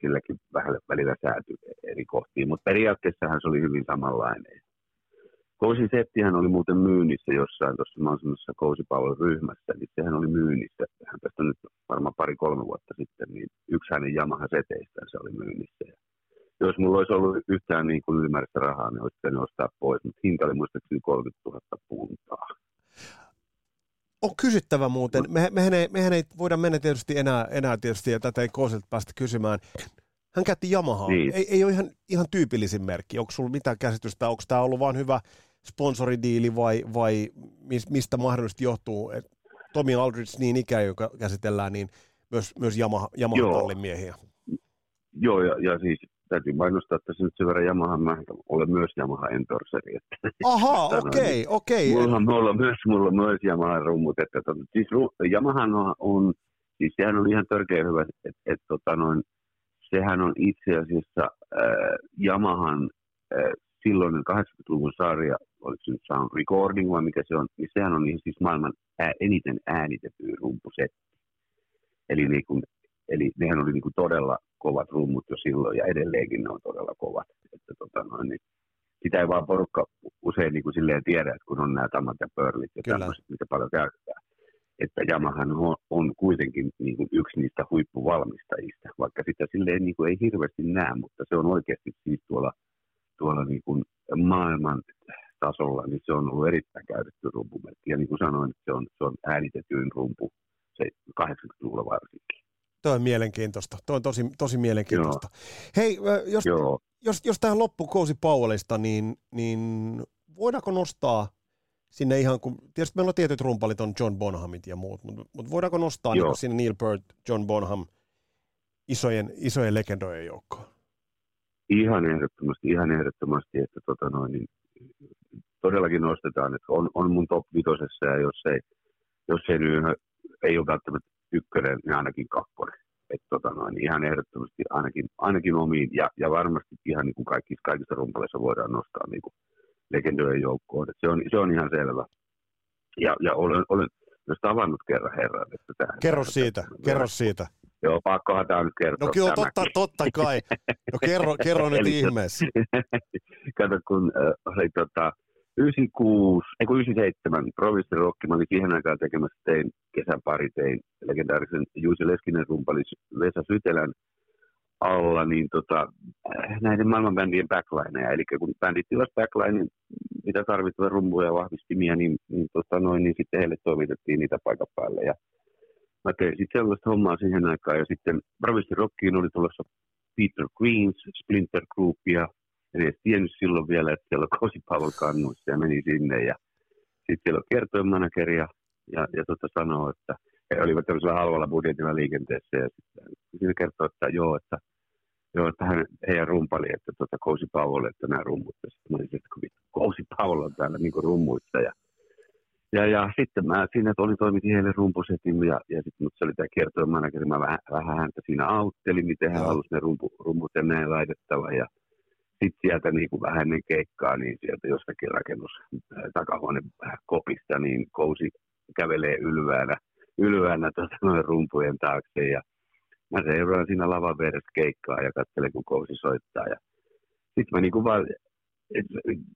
silläkin vähän välillä säätyi eri kohtiin, mutta periaatteessahan se oli hyvin samanlainen. Kousin settihän oli muuten myynnissä jossain tuossa semmoisessa Kousipallon ryhmässä, niin sehän oli myynnissä. Hän tästä nyt varmaan pari-kolme vuotta sitten, niin yksi hänen Yamaha-seteistään se oli myynnissä. Ja jos mulla olisi ollut yhtään niin kuin ylimääräistä rahaa, niin olisi pitänyt ostaa pois, mutta hinta oli muistaakseni 30 000 puntaa. On kysyttävä muuten. Me, mehän, ei, mehän ei voida mennä tietysti enää, enää tietysti, ja tätä ei Kousilta päästä kysymään. Hän käytti Yamahaa. Niin. Ei, ei ole ihan, ihan tyypillisin merkki. Onko sulla mitään käsitystä? Onko tämä ollut vain hyvä sponsoridiili vai, vai mistä mahdollisesti johtuu? Et Tomi Aldridge niin ikä, joka käsitellään, niin myös, myös Yamaha, Yamaha miehiä. Joo, ja, ja siis täytyy mainostaa tässä nyt sen verran Yamaha, mä olen myös Yamaha endorseri. Ahaa, okei, okay, okei. Okay. Mulla, mulla, on myös, mulla on myös Yamaha rummut, että to, siis Yamaha on, siis sehän on ihan törkeä hyvä, että et, et, tota noin, sehän on itse asiassa äh, Yamahan äh, silloinen 80-luvun sarja, oliko se nyt Sound Recording vai mikä se on, niin sehän on niin siis maailman ää, eniten äänitetty rumpusetti. Eli, niin kuin, eli nehän oli niin kuin todella kovat rummut jo silloin ja edelleenkin ne on todella kovat. Että, tota noin, niin sitä ei vaan porukka usein niin kuin silleen tiedä, että kun on nämä tamat ja pörlit ja tämmöiset, mitä paljon käytetään että Yamahan on, on kuitenkin niin kuin yksi niistä huippuvalmistajista, vaikka sitä silleen niin kuin ei hirveästi näe, mutta se on oikeasti siis tuolla, tuolla niin kuin maailman tasolla, niin se on ollut erittäin käytetty rumpumerkki. Ja niin kuin sanoin, se on, se on äänitetyin rumpu se 80-luvulla varsinkin. Tuo on mielenkiintoista. Tuo on tosi, tosi mielenkiintoista. Joo. Hei, jos, Joo. jos, jos tähän loppu Kousi Powellista, niin, niin voidaanko nostaa sinne ihan, kun tietysti meillä on tietyt rumpalit, on John Bonhamit ja muut, mutta, mutta voidaanko nostaa niin sinne Neil Peart, John Bonham, isojen, isojen legendojen joukkoon? Ihan ehdottomasti, ihan ehdottomasti, että tota noin, niin todellakin nostetaan, että on, on mun top vitosessa ja jos ei, jos ei, nyt, ei ole välttämättä ykkönen, niin ainakin kakkonen. Että tota noin, niin ihan ehdottomasti ainakin, ainakin omiin ja, ja varmasti ihan niin kuin kaikissa, kaikissa rumpaleissa voidaan nostaa niin kuin legendojen joukkoon. se, on, se on ihan selvä. Ja, ja olen, olen myös tavannut kerran herran. Että tähän, kerro siitä, tähän, kerro siitä. Joo, pakkohan tämä nyt kertoa. No kyllä, totta, totta kai. No kerro, kerro nyt ihmeessä. Kato, kun äh, oli tota, 96, ei kun 97, Province Rock, mä olin siihen aikaan tekemässä, tein kesän pari, tein legendaarisen Juusi Leskinen rumpali Vesa Sytelän alla, niin tota, näiden maailmanbändien backlineja, eli kun bändit tilas backline, mitä tarvittavia rummuja ja vahvistimia, niin, niin, tota noin, niin sitten heille toimitettiin niitä paikan päälle. Ja mä tein sitten sellaista hommaa siihen aikaan, ja sitten Province Rockiin oli tulossa Peter Greens, Splinter Group, ja en edes tiennyt silloin vielä, että siellä on Kosi Pavel kannuissa, ja meni sinne, ja sitten siellä on kertojen manageri, ja, ja, ja tota sanoo, että he olivat tämmöisellä halvalla budjetilla liikenteessä, ja sitten siinä kertoo, että joo, että joo, että hän, heidän rumpali, että tuota, Kousi Paavolle, että nämä rummut. Ja sitten mä olin, että kun Kousi Paavolle on täällä niin rummuissa. Ja, ja, ja, sitten mä siinä oli toimitin heille rumpusetin ja, ja sitten se oli tämä kertoja manageri, mä vähän, vähän häntä siinä auttelin, miten hän halusi ne rumpu, rummut ja näin laitettava. Ja sitten sieltä niin kuin vähän ennen keikkaa, niin sieltä jostakin rakennus takahuone kopista, niin Kousi kävelee ylväänä, ylväänä tuota, noin rumpujen taakse ja mä seuraan siinä lavan vieressä keikkaa ja katselen, kun kousi soittaa. Ja sitten mä niinku vaan, et,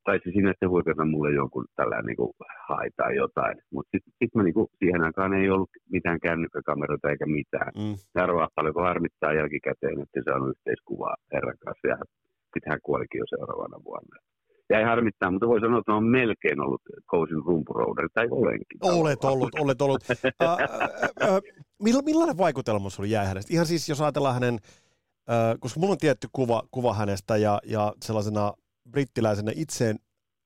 taisi siinä sitten huikata mulle jonkun tällä niinku haitaa jotain. Mutta sitten sit mä niinku, siihen aikaan ei ollut mitään kännykkäkameroita eikä mitään. Mm. Arvaa paljonko harmittaa jälkikäteen, että se on yhteiskuvaa herran kanssa. Ja sitten hän kuolikin jo seuraavana vuonna jäi harmittaa, mutta voi sanoa, että on melkein ollut Kousin rumpurouderi, tai olenkin. Olet ollut, olet ollut. äh, äh, millainen vaikutelma sinulle jäi hänestä? Ihan siis, jos ajatellaan hänen, äh, koska mulla on tietty kuva, kuva hänestä ja, ja sellaisena brittiläisenä itseen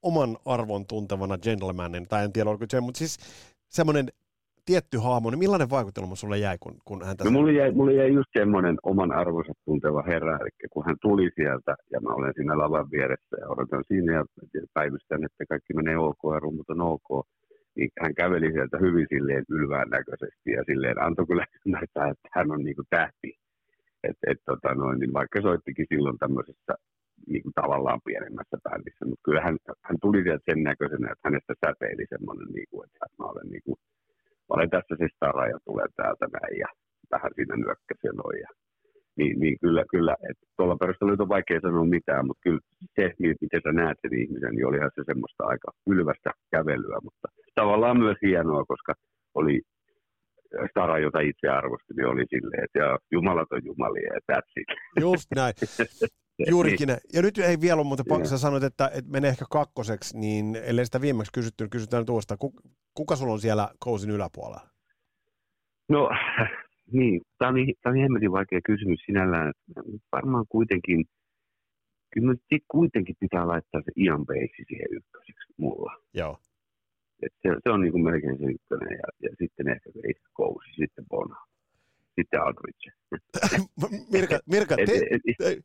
oman arvon tuntevana gentlemanin, tai en tiedä oliko se, mutta siis semmoinen tietty hahmo, niin millainen vaikutelma sulle jäi, kun, kun hän tässä... No, mulle, jäi, mulle jäi just semmoinen oman arvonsa tunteva herra, eli kun hän tuli sieltä ja mä olen siinä lavan vieressä ja odotan siinä ja päivystän, että kaikki menee ok ja rummut on ok, niin hän käveli sieltä hyvin silleen ylvään näköisesti ja silleen antoi kyllä ymmärtää, että hän on niin tähti. Et, et, tota noin, niin vaikka soittikin silloin tämmöisessä niin kuin tavallaan pienemmässä bändissä, mutta kyllä hän, hän tuli sieltä sen näköisenä, että hänestä säteili semmoinen, niin kuin, että mä olen niin kuin, olen tässä se stara ja tulee täältä näin ja vähän siinä nyökkäsi ja noin. Ja, niin, niin, kyllä, kyllä että tuolla perusteella on vaikea sanoa mitään, mutta kyllä se, miten sä näet sen ihmisen, niin olihan se semmoista aika ylvästä kävelyä, mutta tavallaan myös hienoa, koska oli Stara, jota itse arvostin, niin oli silleen, että ja jumalat on jumalia ja that's it. Just näin. Juurikin näin. Ja nyt ei vielä ole muuten pakko, sä sanoit, että, että menee ehkä kakkoseksi, niin ellei sitä viimeksi kysytty, niin kysytään tuosta. Kuka sulla on siellä kousin yläpuolella? No, niin. Tämä on, niin, tämä on niin hemmetin vaikea kysymys sinällään. Varmaan kuitenkin, kyllä kuitenkin pitää laittaa se Ian Basie siihen ykköseksi mulla. Joo. Et se, se, on niin kuin melkein se ykkönen ja, ja sitten ehkä se Kousi, sitten Bona sitten Aldridge. Mirka, Mirka te, te,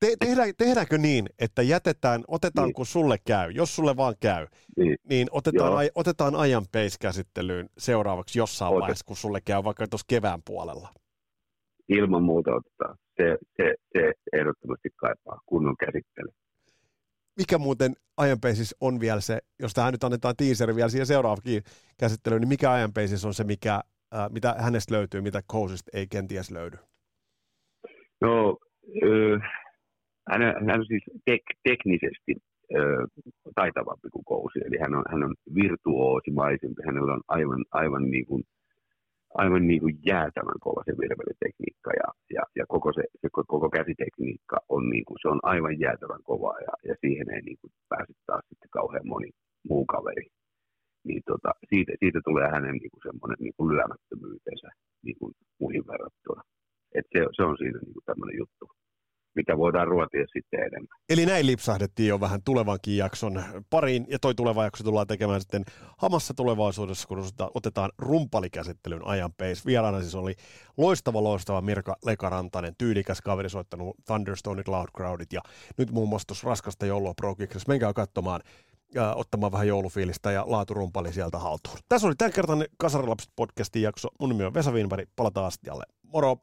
te, tehdään, tehdäänkö niin, että jätetään, otetaan niin. kun sulle käy, jos sulle vaan käy, niin, niin otetaan, aj, otetaan ajan pace-käsittelyyn seuraavaksi jossain Otet. vaiheessa, kun sulle käy vaikka tuossa kevään puolella? Ilman muuta otetaan. Se, se, se ehdottomasti kaipaa kunnon käsittely. Mikä muuten ajan on vielä se, jos tähän nyt annetaan teaseri vielä siihen seuraavakin käsittelyyn, niin mikä ajan on se, mikä äh, mitä hänestä löytyy, mitä Kousista ei kenties löydy? No, äh, hän, hän on siis tek- teknisesti äh, taitavampi kuin Kousi, eli hän on, hän on virtuoosimaisempi, hänellä on aivan, aivan niin kuin aivan niin kuin jäätävän kova se virvelitekniikka ja, ja, ja koko se, se, koko käsitekniikka on, niin kuin, se on aivan jäätävän kovaa ja, ja siihen ei niin kuin pääse taas sitten kauhean moni muu kaveri niin tota, siitä, siitä tulee hänen niin kuin semmoinen niin kuin lyömättömyytensä niin kuin muihin verrattuna. Et se, se on siinä niin kuin tämmöinen juttu, mitä voidaan ruotia sitten enemmän. Eli näin lipsahdettiin jo vähän tulevankin jakson pariin, ja toi tuleva jakso tullaan tekemään sitten hamassa tulevaisuudessa, kun otetaan rumpalikäsittelyn ajan peis. Vieraana siis oli loistava, loistava Mirka Lekarantainen, tyylikäs kaveri soittanut Thunderstone Loud Crowdit, ja nyt muun muassa tuossa raskasta joulua Pro Kickers. Menkää katsomaan ja ottamaan vähän joulufiilistä ja laaturumpali sieltä haltuun. Tässä oli tämän kertainen Kasarilapset podcastin jakso. Mun nimi on Vesa Wienberg. Palataan asti jälleen. Moro!